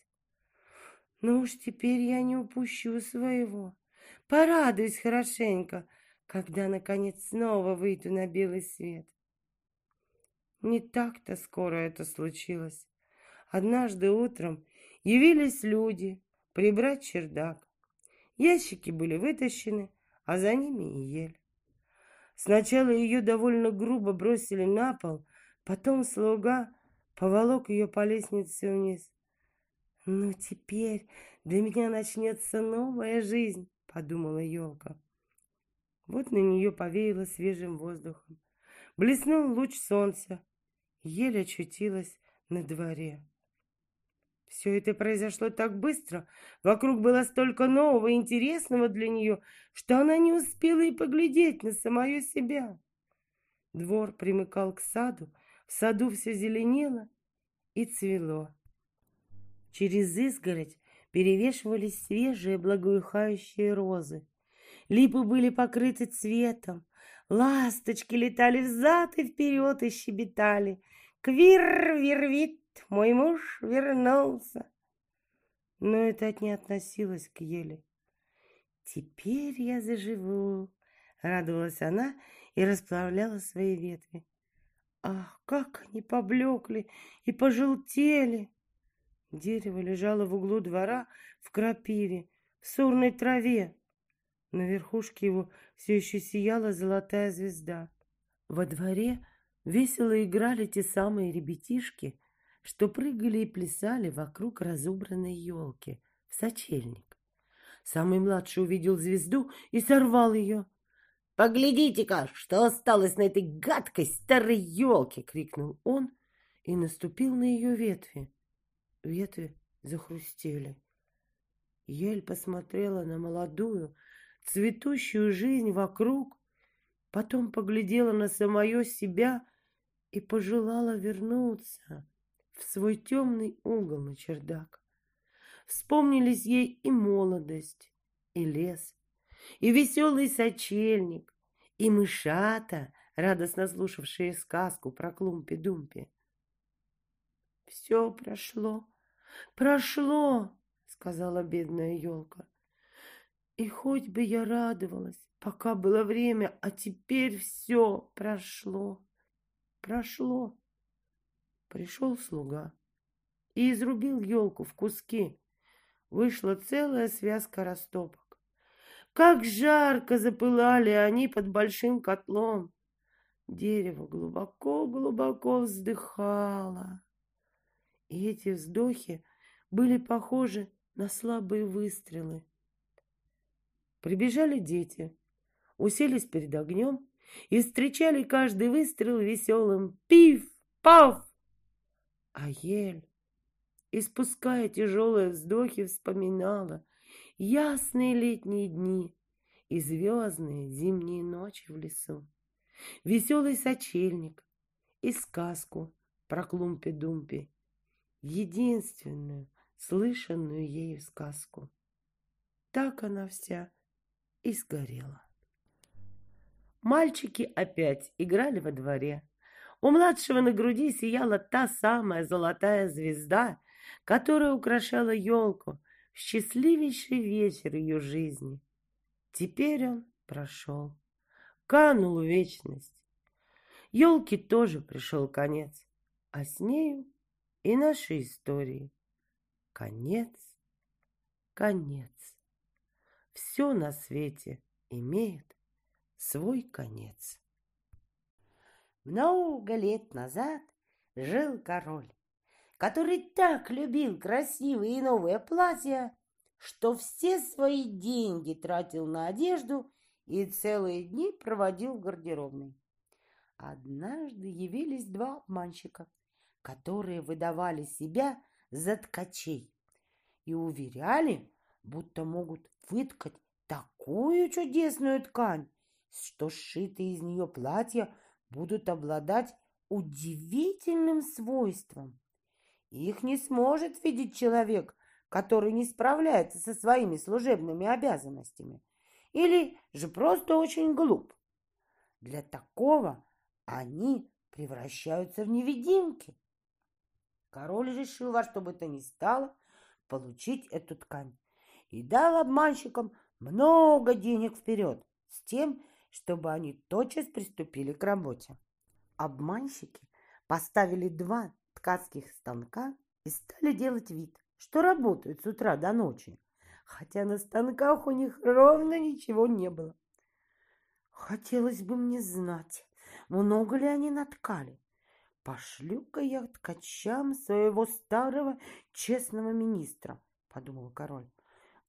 Ну уж теперь я не упущу своего. Порадуюсь хорошенько, когда, наконец, снова выйду на белый свет. Не так-то скоро это случилось. Однажды утром явились люди, прибрать чердак. Ящики были вытащены, а за ними и ель. Сначала ее довольно грубо бросили на пол, потом слуга поволок ее по лестнице вниз. «Ну, теперь для меня начнется новая жизнь», — подумала елка. Вот на нее повеяло свежим воздухом. Блеснул луч солнца. Еле очутилась на дворе. Все это произошло так быстро, вокруг было столько нового и интересного для нее, что она не успела и поглядеть на самое себя. Двор примыкал к саду, в саду все зеленело и цвело. Через изгородь перевешивались свежие благоухающие розы. Липы были покрыты цветом, ласточки летали взад и вперед и щебетали. Квир-вирвит мой муж вернулся. Но это не относилось к еле. Теперь я заживу, радовалась она и расплавляла свои ветви. Ах, как они поблекли и пожелтели! Дерево лежало в углу двора в крапиве, в сорной траве. На верхушке его все еще сияла золотая звезда. Во дворе весело играли те самые ребятишки, что прыгали и плясали вокруг разубранной елки в сочельник. Самый младший увидел звезду и сорвал ее. «Поглядите-ка, что осталось на этой гадкой старой елке!» — крикнул он и наступил на ее ветви. Ветви захрустели. Ель посмотрела на молодую, цветущую жизнь вокруг, потом поглядела на самое себя и пожелала вернуться в свой темный угол на чердак. Вспомнились ей и молодость, и лес, и веселый сочельник, и мышата, радостно слушавшие сказку про Клумпи-Думпи. Все прошло, прошло, сказала бедная елка. И хоть бы я радовалась, пока было время, а теперь все прошло, прошло. Пришел слуга и изрубил елку в куски. Вышла целая связка растопок. Как жарко запылали они под большим котлом. Дерево глубоко-глубоко вздыхало. И эти вздохи были похожи на слабые выстрелы. Прибежали дети, уселись перед огнем и встречали каждый выстрел веселым «пиф-паф!». А ель, испуская тяжелые вздохи, вспоминала ясные летние дни и звездные зимние ночи в лесу, веселый сочельник и сказку про Клумпи-Думпи, единственную, слышанную ею сказку. Так она вся и сгорела. Мальчики опять играли во дворе. У младшего на груди сияла та самая золотая звезда, которая украшала елку в счастливейший вечер ее жизни. Теперь он прошел, канул в вечность. Елке тоже пришел конец, а с нею и нашей истории. Конец, конец. Все на свете имеет свой конец. Много лет назад жил король, который так любил красивые и новые платья, что все свои деньги тратил на одежду и целые дни проводил в гардеробной. Однажды явились два обманщика, которые выдавали себя за ткачей и уверяли, будто могут выткать такую чудесную ткань, что сшитые из нее платья будут обладать удивительным свойством. Их не сможет видеть человек, который не справляется со своими служебными обязанностями, или же просто очень глуп. Для такого они превращаются в невидимки. Король решил во что бы то ни стало получить эту ткань и дал обманщикам много денег вперед с тем, чтобы они тотчас приступили к работе. Обманщики поставили два ткацких станка и стали делать вид, что работают с утра до ночи, хотя на станках у них ровно ничего не было. Хотелось бы мне знать, много ли они наткали. Пошлю-ка я ткачам своего старого честного министра, подумал король.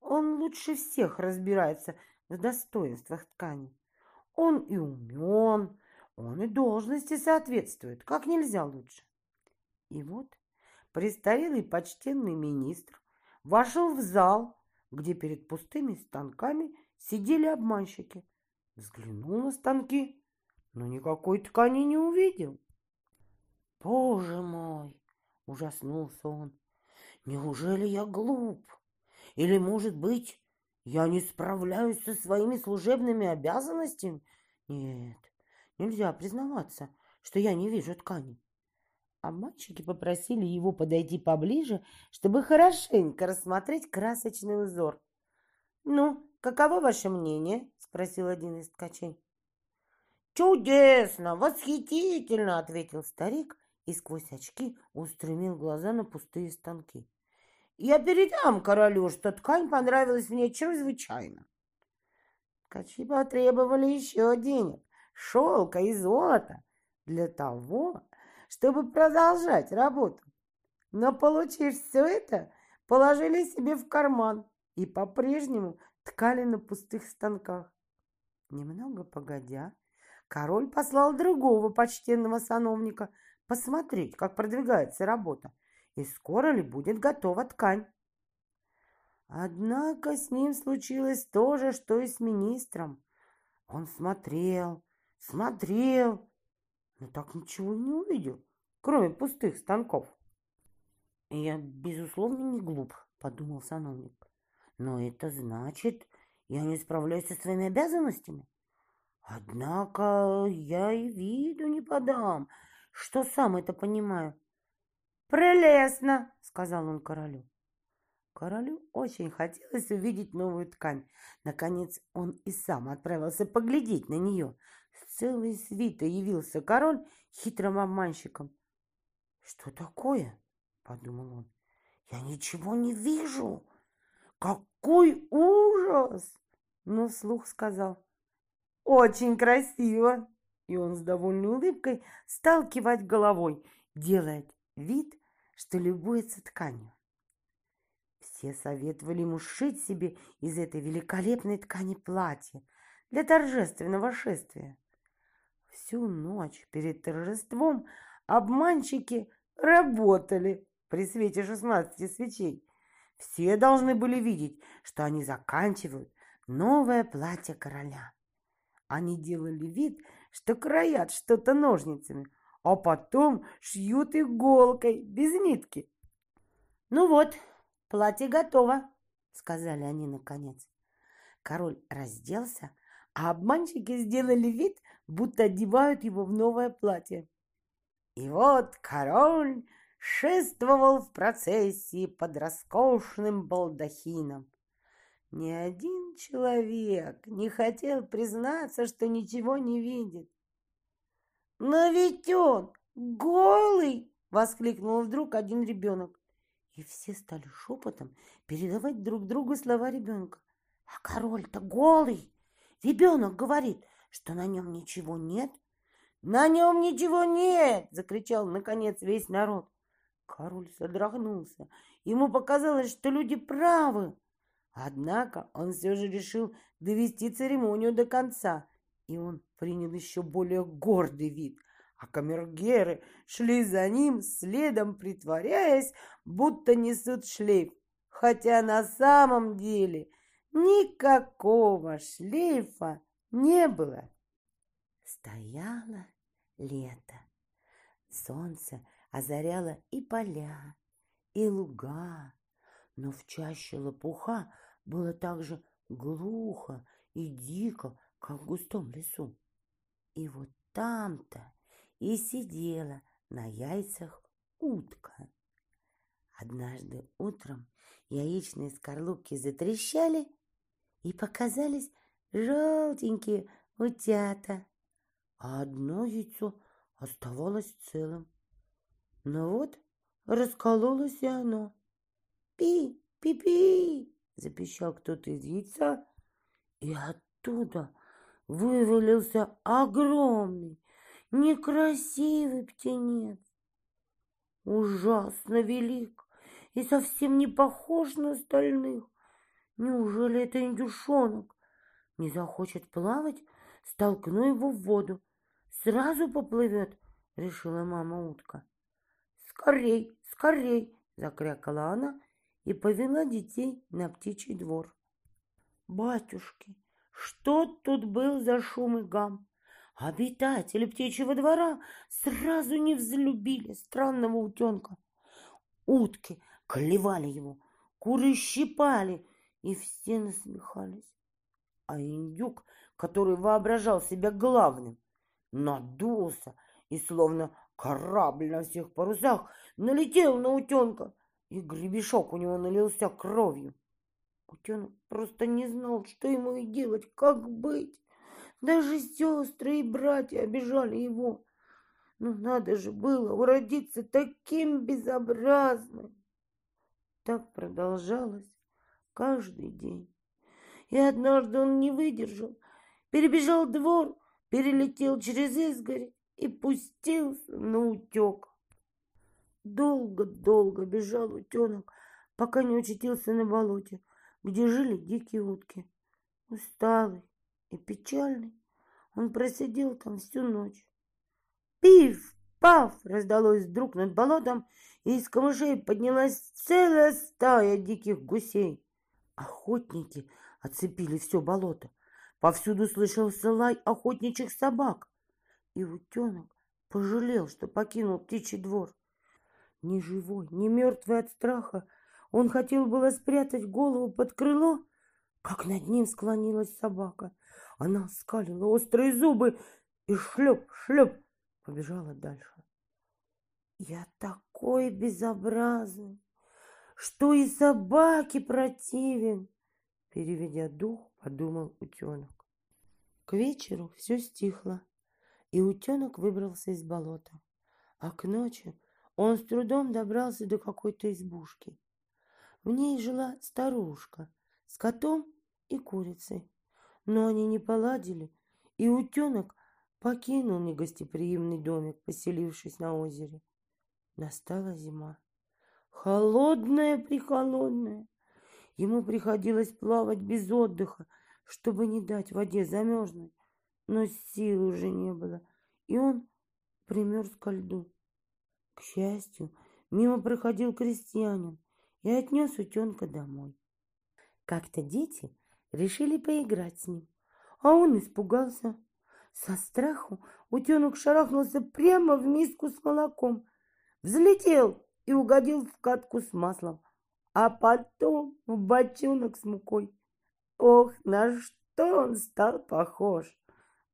Он лучше всех разбирается в достоинствах ткани. Он и умен, он и должности соответствует, как нельзя лучше. И вот престарелый почтенный министр вошел в зал, где перед пустыми станками сидели обманщики. Взглянул на станки, но никакой ткани не увидел. «Боже мой!» — ужаснулся он. «Неужели я глуп? Или, может быть, я не справляюсь со своими служебными обязанностями? Нет, нельзя признаваться, что я не вижу ткани». А мальчики попросили его подойти поближе, чтобы хорошенько рассмотреть красочный узор. «Ну, каково ваше мнение?» — спросил один из ткачей. «Чудесно! Восхитительно!» — ответил старик и сквозь очки устремил глаза на пустые станки. «Я передам королю, что ткань понравилась мне чрезвычайно». Ткачи потребовали еще денег, шелка и золота для того, чтобы продолжать работу. Но, получив все это, положили себе в карман и по-прежнему ткали на пустых станках. Немного погодя, король послал другого почтенного сановника посмотреть, как продвигается работа и скоро ли будет готова ткань. Однако с ним случилось то же, что и с министром. Он смотрел, смотрел, но так ничего не увидел, кроме пустых станков. «Я, безусловно, не глуп», — подумал сановник. «Но это значит, я не справляюсь со своими обязанностями. Однако я и виду не подам, что сам это понимаю». «Прелестно!» — сказал он королю. Королю очень хотелось увидеть новую ткань. Наконец он и сам отправился поглядеть на нее. С целой свитой явился король хитрым обманщиком. «Что такое?» — подумал он. «Я ничего не вижу! Какой ужас!» Но вслух сказал. «Очень красиво!» И он с довольной улыбкой стал кивать головой, делая вид, что любуется тканью. Все советовали ему сшить себе из этой великолепной ткани платье для торжественного шествия. Всю ночь перед торжеством обманщики работали при свете шестнадцати свечей. Все должны были видеть, что они заканчивают новое платье короля. Они делали вид, что краят что-то ножницами, а потом шьют иголкой без нитки. Ну вот, «Платье готово», — сказали они наконец. Король разделся, а обманщики сделали вид, будто одевают его в новое платье. И вот король шествовал в процессии под роскошным балдахином. Ни один человек не хотел признаться, что ничего не видит. «Но ведь он голый!» — воскликнул вдруг один ребенок. И все стали шепотом передавать друг другу слова ребенка. А король-то голый. Ребенок говорит, что на нем ничего нет. На нем ничего нет, закричал наконец весь народ. Король содрогнулся. Ему показалось, что люди правы. Однако он все же решил довести церемонию до конца, и он принял еще более гордый вид – а камергеры шли за ним, следом притворяясь, будто несут шлейф, хотя на самом деле никакого шлейфа не было. Стояло лето. Солнце озаряло и поля, и луга, но в чаще лопуха было так же глухо и дико, как в густом лесу. И вот там-то и сидела на яйцах утка. Однажды утром яичные скорлупки затрещали, и показались желтенькие утята, а одно яйцо оставалось целым. Но вот раскололось и оно. «Пи, пи-пи!» — запищал кто-то из яйца, и оттуда вывалился огромный некрасивый птенец. Ужасно велик и совсем не похож на остальных. Неужели это индюшонок? Не захочет плавать? Столкну его в воду. Сразу поплывет, решила мама утка. Скорей, скорей, закрякала она и повела детей на птичий двор. Батюшки, что тут был за шум и гам? Обитатели птичьего двора сразу не взлюбили странного утенка. Утки клевали его, куры щипали, и все насмехались. А индюк, который воображал себя главным, надулся и, словно корабль на всех парусах, налетел на утенка, и гребешок у него налился кровью. Утенок просто не знал, что ему и делать, как быть. Даже сестры и братья обижали его. Но надо же было уродиться таким безобразным. Так продолжалось каждый день. И однажды он не выдержал, перебежал двор, перелетел через изгородь и пустился на утек. Долго-долго бежал утенок, пока не очутился на болоте, где жили дикие утки. Усталый, и печальный. Он просидел там всю ночь. Пиф! Паф! раздалось вдруг над болотом, и из камышей поднялась целая стая диких гусей. Охотники оцепили все болото. Повсюду слышался лай охотничьих собак. И утенок пожалел, что покинул птичий двор. Ни живой, ни мертвый от страха, он хотел было спрятать голову под крыло, как над ним склонилась собака. Она скалила острые зубы и шлеп-шлеп побежала дальше. Я такой безобразный, что и собаке противен, переведя дух, подумал утенок. К вечеру все стихло, и утенок выбрался из болота. А к ночи он с трудом добрался до какой-то избушки. В ней жила старушка с котом и курицей. Но они не поладили, и утенок покинул негостеприимный домик, поселившись на озере. Настала зима. Холодная-прихолодная. Ему приходилось плавать без отдыха, чтобы не дать воде замерзнуть. Но сил уже не было, и он примерз ко льду. К счастью, мимо проходил крестьянин и отнес утенка домой. Как-то дети решили поиграть с ним, а он испугался. Со страху утенок шарахнулся прямо в миску с молоком, взлетел и угодил в катку с маслом, а потом в бочонок с мукой. Ох, на что он стал похож!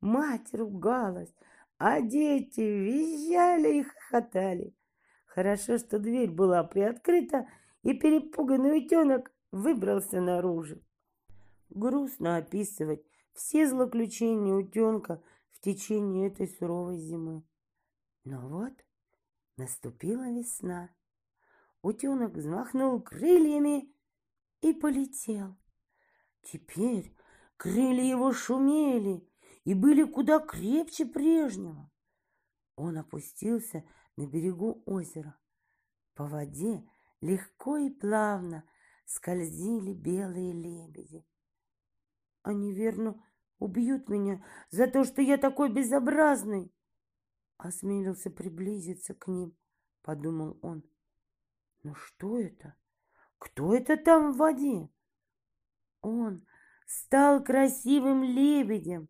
Мать ругалась, а дети визжали и хохотали. Хорошо, что дверь была приоткрыта, и перепуганный утенок выбрался наружу. Грустно описывать все злоключения утенка в течение этой суровой зимы. Но вот наступила весна. Утенок взмахнул крыльями и полетел. Теперь крылья его шумели и были куда крепче прежнего. Он опустился на берегу озера. По воде легко и плавно скользили белые лебеди. Они, верно, убьют меня за то, что я такой безобразный. Осмелился приблизиться к ним, подумал он. Но что это? Кто это там в воде? Он стал красивым лебедем,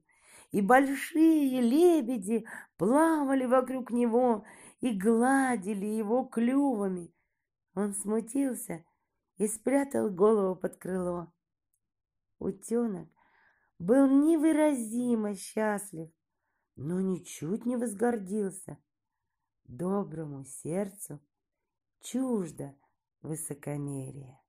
и большие лебеди плавали вокруг него и гладили его клювами. Он смутился и спрятал голову под крыло. Утенок был невыразимо счастлив, но ничуть не возгордился. Доброму сердцу чуждо высокомерие.